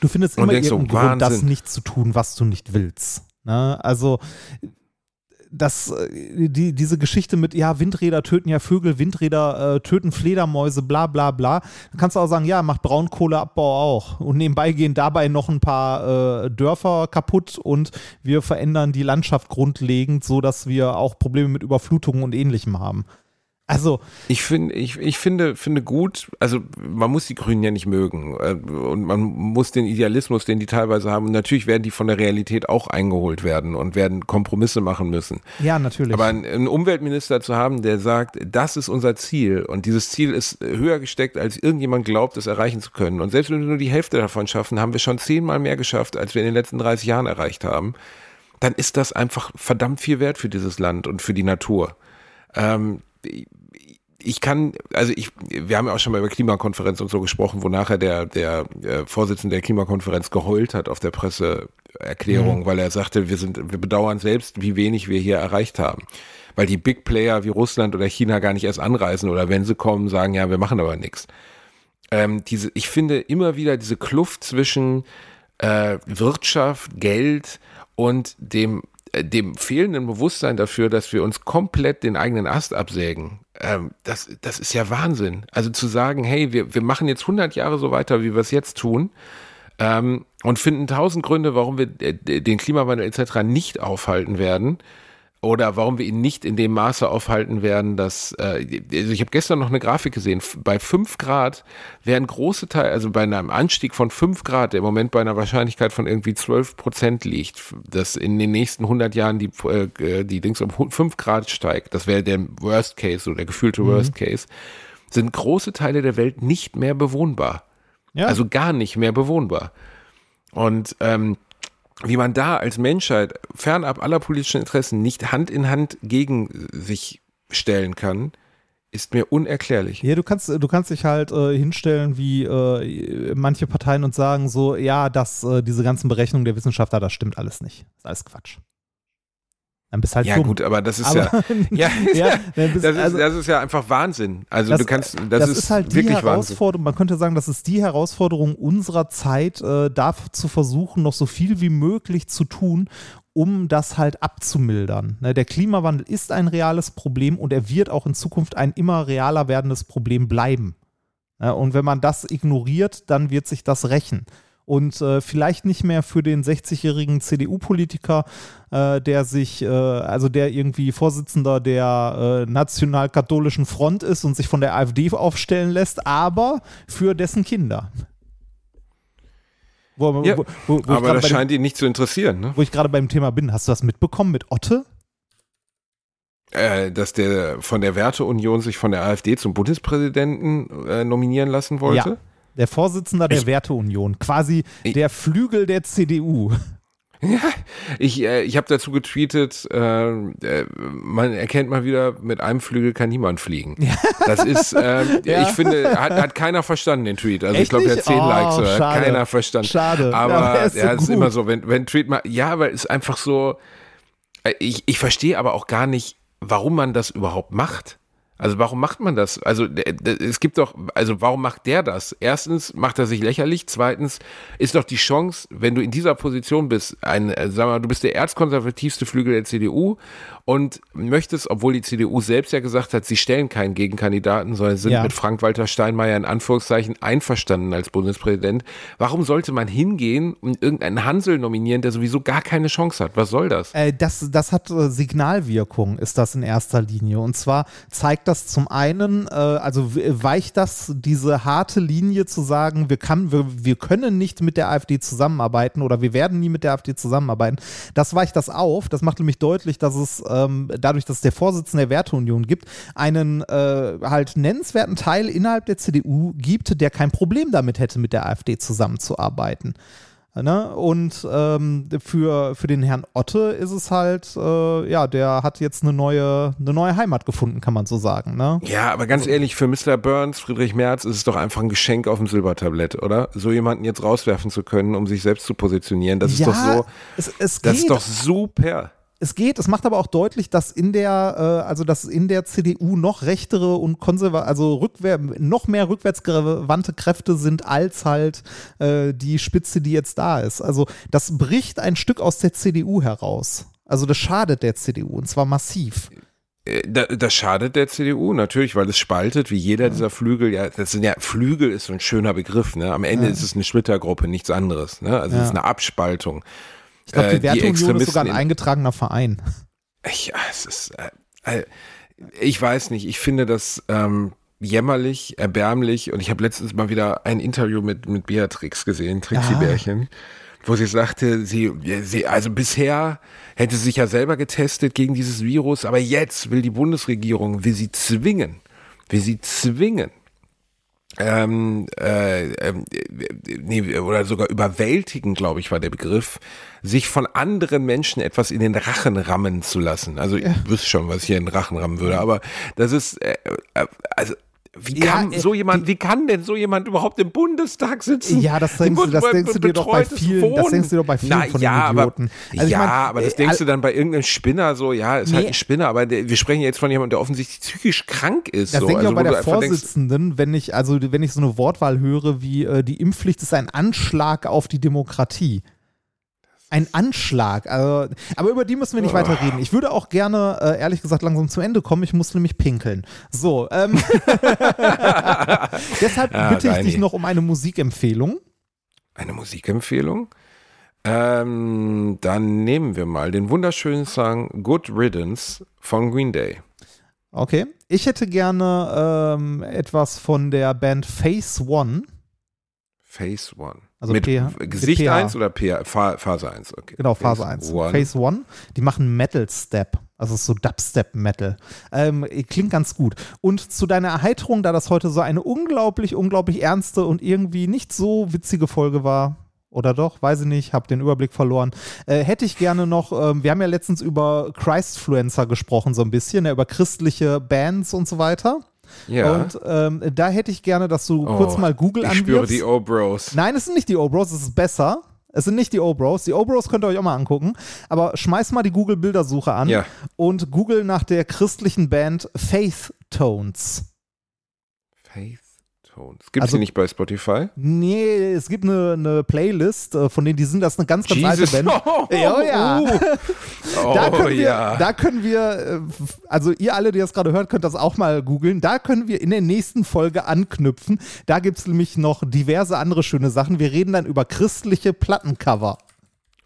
Du findest immer irgendeinen so, Grund, das nicht zu tun, was du nicht willst. Ne? Also das, äh, die, diese Geschichte mit, ja, Windräder töten ja Vögel, Windräder äh, töten Fledermäuse, bla bla bla. Dann kannst du auch sagen, ja, macht Braunkohleabbau auch. Und nebenbei gehen dabei noch ein paar äh, Dörfer kaputt und wir verändern die Landschaft grundlegend, sodass wir auch Probleme mit Überflutungen und ähnlichem haben. Also ich finde, ich, ich finde, finde gut, also man muss die Grünen ja nicht mögen äh, und man muss den Idealismus, den die teilweise haben, und natürlich werden die von der Realität auch eingeholt werden und werden Kompromisse machen müssen. Ja, natürlich. Aber einen Umweltminister zu haben, der sagt, das ist unser Ziel und dieses Ziel ist höher gesteckt, als irgendjemand glaubt, es erreichen zu können. Und selbst wenn wir nur die Hälfte davon schaffen, haben wir schon zehnmal mehr geschafft, als wir in den letzten 30 Jahren erreicht haben. Dann ist das einfach verdammt viel wert für dieses Land und für die Natur. Ähm, ich kann, also ich, wir haben ja auch schon mal über Klimakonferenz und so gesprochen, wo nachher der, der, der Vorsitzende der Klimakonferenz geheult hat auf der Presseerklärung, mhm. weil er sagte, wir sind, wir bedauern selbst, wie wenig wir hier erreicht haben. Weil die Big Player wie Russland oder China gar nicht erst anreisen oder wenn sie kommen, sagen, ja, wir machen aber nichts. Ähm, diese, ich finde immer wieder diese Kluft zwischen äh, Wirtschaft, Geld und dem äh, dem fehlenden Bewusstsein dafür, dass wir uns komplett den eigenen Ast absägen, ähm, das, das ist ja Wahnsinn. Also zu sagen, hey, wir, wir machen jetzt 100 Jahre so weiter, wie wir es jetzt tun ähm, und finden tausend Gründe, warum wir den Klimawandel etc. nicht aufhalten werden oder warum wir ihn nicht in dem Maße aufhalten werden, dass, äh, also ich habe gestern noch eine Grafik gesehen, bei 5 Grad werden große Teile, also bei einem Anstieg von 5 Grad, der im Moment bei einer Wahrscheinlichkeit von irgendwie 12 Prozent liegt, dass in den nächsten 100 Jahren die, äh, die Dings um 5 Grad steigt, das wäre der Worst Case oder der gefühlte mhm. Worst Case, sind große Teile der Welt nicht mehr bewohnbar. Ja. Also gar nicht mehr bewohnbar. Und ähm, wie man da als Menschheit fernab aller politischen Interessen nicht Hand in Hand gegen sich stellen kann, ist mir unerklärlich. Ja, du kannst, du kannst dich halt äh, hinstellen wie äh, manche Parteien und sagen so, ja, dass äh, diese ganzen Berechnungen der Wissenschaftler, das stimmt alles nicht. Das ist alles Quatsch. Dann bist halt ja dumm. gut, aber das ist aber, ja, ja, ja bist, das, ist, also, das ist ja einfach Wahnsinn. Also das, du kannst, das, das ist, ist, halt wirklich die Herausforderung. Man könnte sagen, das ist die Herausforderung unserer Zeit, äh, da zu versuchen, noch so viel wie möglich zu tun, um das halt abzumildern. Ne, der Klimawandel ist ein reales Problem und er wird auch in Zukunft ein immer realer werdendes Problem bleiben. Ne, und wenn man das ignoriert, dann wird sich das rächen und äh, vielleicht nicht mehr für den 60-jährigen CDU-Politiker, äh, der sich, äh, also der irgendwie Vorsitzender der äh, nationalkatholischen Front ist und sich von der AfD aufstellen lässt, aber für dessen Kinder. Wo, ja, wo, wo, aber das scheint dem, ihn nicht zu interessieren. Ne? Wo ich gerade beim Thema bin, hast du das mitbekommen mit Otte? Äh, dass der von der Werteunion sich von der AfD zum Bundespräsidenten äh, nominieren lassen wollte? Ja der Vorsitzende der ich, Werteunion, quasi ich, der Flügel der CDU. Ja, ich, äh, ich habe dazu getweetet, äh, äh, man erkennt mal wieder, mit einem Flügel kann niemand fliegen. Das ist, äh, ja. ich finde, hat, hat keiner verstanden, den Tweet. Also Echt ich glaube, der hat zehn oh, Likes, oder hat keiner verstanden. Schade. Aber ja, er ist, so ja, ist immer so, wenn, wenn Tweet mal, ja, aber es ist einfach so, äh, ich, ich verstehe aber auch gar nicht, warum man das überhaupt macht. Also warum macht man das? Also es gibt doch, also warum macht der das? Erstens macht er sich lächerlich. Zweitens ist doch die Chance, wenn du in dieser Position bist, ein, äh, sag mal, du bist der erzkonservativste Flügel der CDU und möchtest, obwohl die CDU selbst ja gesagt hat, sie stellen keinen Gegenkandidaten, sondern sind ja. mit Frank-Walter Steinmeier in Anführungszeichen einverstanden als Bundespräsident. Warum sollte man hingehen und irgendeinen Hansel nominieren, der sowieso gar keine Chance hat? Was soll das? Äh, das, das hat äh, Signalwirkung, ist das in erster Linie. Und zwar zeigt das zum einen, äh, also weicht das diese harte Linie zu sagen, wir, kann, wir, wir können nicht mit der AfD zusammenarbeiten oder wir werden nie mit der AfD zusammenarbeiten. Das weicht das auf. Das macht nämlich deutlich, dass es ähm, dadurch, dass es der Vorsitzende der Werteunion gibt, einen äh, halt nennenswerten Teil innerhalb der CDU gibt, der kein Problem damit hätte, mit der AfD zusammenzuarbeiten. Ne? Und ähm, für, für den Herrn Otte ist es halt, äh, ja, der hat jetzt eine neue, eine neue Heimat gefunden, kann man so sagen. Ne? Ja, aber ganz ehrlich, für Mr. Burns, Friedrich Merz, ist es doch einfach ein Geschenk auf dem Silbertablett, oder? So jemanden jetzt rauswerfen zu können, um sich selbst zu positionieren, das ist ja, doch so, es, es das ist doch super es geht, es macht aber auch deutlich, dass in der, äh, also dass in der CDU noch rechtere und konservative, also rückwär noch mehr rückwärtsgewandte Kräfte sind als halt äh, die Spitze, die jetzt da ist. Also das bricht ein Stück aus der CDU heraus. Also das schadet der CDU und zwar massiv. Äh, das schadet der CDU natürlich, weil es spaltet, wie jeder dieser Flügel. Ja, das sind ja Flügel ist so ein schöner Begriff. Ne? Am Ende ja. ist es eine Splittergruppe, nichts anderes. Ne? Also ja. es ist eine Abspaltung. Ich glaube, die äh, Werteunion ist sogar ein eingetragener Verein. Ja, es ist, äh, ich weiß nicht, ich finde das ähm, jämmerlich, erbärmlich und ich habe letztens mal wieder ein Interview mit, mit Beatrix gesehen, Trixie-Bärchen. Ja wo sie sagte, sie, sie, also bisher hätte sie sich ja selber getestet gegen dieses Virus, aber jetzt will die Bundesregierung, will sie zwingen, will sie zwingen, ähm, äh, äh, nee, oder sogar überwältigen, glaube ich, war der Begriff, sich von anderen Menschen etwas in den Rachen rammen zu lassen. Also ja. ich wüsste schon, was ich hier in den Rachen rammen würde, aber das ist, äh, äh also wie kann ja, so jemand, die, wie kann denn so jemand überhaupt im Bundestag sitzen? Ja, das denkst, du, das denkst du dir doch bei vielen, das denkst du doch bei vielen Na, von ja, den Idioten. Aber, also ja, mein, aber das äh, denkst du dann bei irgendeinem Spinner so, ja, ist nee, halt ein Spinner, aber der, wir sprechen jetzt von jemandem, der offensichtlich psychisch krank ist. Das so. denke ich also, auch bei der Vorsitzenden, denkst, wenn ich, also wenn ich so eine Wortwahl höre wie äh, die Impfpflicht ist ein Anschlag auf die Demokratie ein Anschlag. Also, aber über die müssen wir nicht weiter reden. Ich würde auch gerne, äh, ehrlich gesagt, langsam zum Ende kommen. Ich muss nämlich pinkeln. So, ähm, deshalb ja, bitte ich dich noch um eine Musikempfehlung. Eine Musikempfehlung? Ähm, dann nehmen wir mal den wunderschönen Song Good Riddance von Green Day. Okay. Ich hätte gerne ähm, etwas von der Band Phase One. Phase One. Also mit P Gesicht 1 oder P Phase 1? Okay. Genau, Phase 1. One. Phase 1. Die machen Metal Step. Also so Dubstep Metal. Ähm, klingt ganz gut. Und zu deiner Erheiterung, da das heute so eine unglaublich, unglaublich ernste und irgendwie nicht so witzige Folge war, oder doch? Weiß ich nicht, habe den Überblick verloren. Äh, hätte ich gerne noch, ähm, wir haben ja letztens über Christfluencer gesprochen, so ein bisschen, ja, über christliche Bands und so weiter. Ja. Und ähm, da hätte ich gerne, dass du oh, kurz mal Google ich anwirfst. Ich spüre die O-Bros. Nein, es sind nicht die O-Bros, es ist besser. Es sind nicht die O-Bros. Die O-Bros könnt ihr euch auch mal angucken. Aber schmeiß mal die Google-Bildersuche an ja. und google nach der christlichen Band Faith Tones. Faith Tones. Gibt also, die nicht bei Spotify? Nee, es gibt eine, eine Playlist, äh, von denen die sind, das ist eine ganz, ganz Jesus. alte Band. Oh, ja, ja. Oh, da, können wir, ja. da können wir, äh, also ihr alle, die das gerade hört, könnt das auch mal googeln. Da können wir in der nächsten Folge anknüpfen. Da gibt es nämlich noch diverse andere schöne Sachen. Wir reden dann über christliche Plattencover.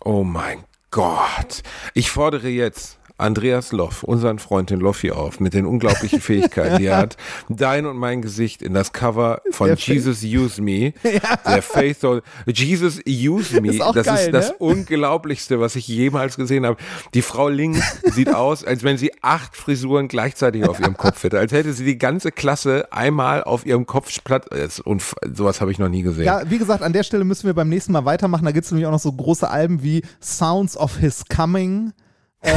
Oh mein Gott. Ich fordere jetzt Andreas Loff, unseren Freund den Loffi auf, mit den unglaublichen Fähigkeiten, die er hat, dein und mein Gesicht in das Cover von der Jesus Faith. Use Me, ja. der Faith Jesus Use Me, ist das geil, ist ne? das Unglaublichste, was ich jemals gesehen habe. Die Frau links sieht aus, als wenn sie acht Frisuren gleichzeitig auf ihrem Kopf hätte, als hätte sie die ganze Klasse einmal auf ihrem Kopf platt, und sowas habe ich noch nie gesehen. Ja, wie gesagt, an der Stelle müssen wir beim nächsten Mal weitermachen, da gibt es nämlich auch noch so große Alben wie Sounds of His Coming, äh,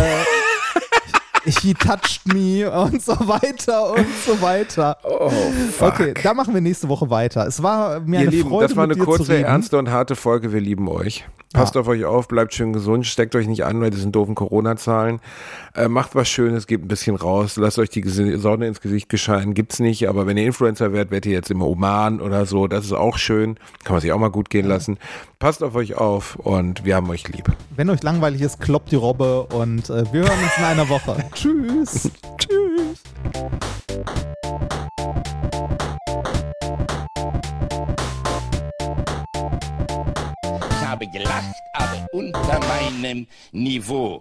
he touched me und so weiter und so weiter. Oh, fuck. Okay, da machen wir nächste Woche weiter. Es war mir Ihr eine Lieben, Freude, das war eine kurze, ernste und harte Folge. Wir lieben euch. Passt ja. auf euch auf, bleibt schön gesund, steckt euch nicht an bei diesen doofen Corona-Zahlen. Äh, macht was Schönes, gebt ein bisschen raus, lasst euch die Sonne ins Gesicht gescheinen. Gibt's nicht, aber wenn ihr Influencer werdet, werdet ihr jetzt im Oman oder so. Das ist auch schön. Kann man sich auch mal gut gehen lassen. Passt auf euch auf und wir haben euch lieb. Wenn euch langweilig ist, kloppt die Robbe und äh, wir hören uns in einer Woche. Tschüss. Tschüss. habe gelacht, aber unter meinem Niveau.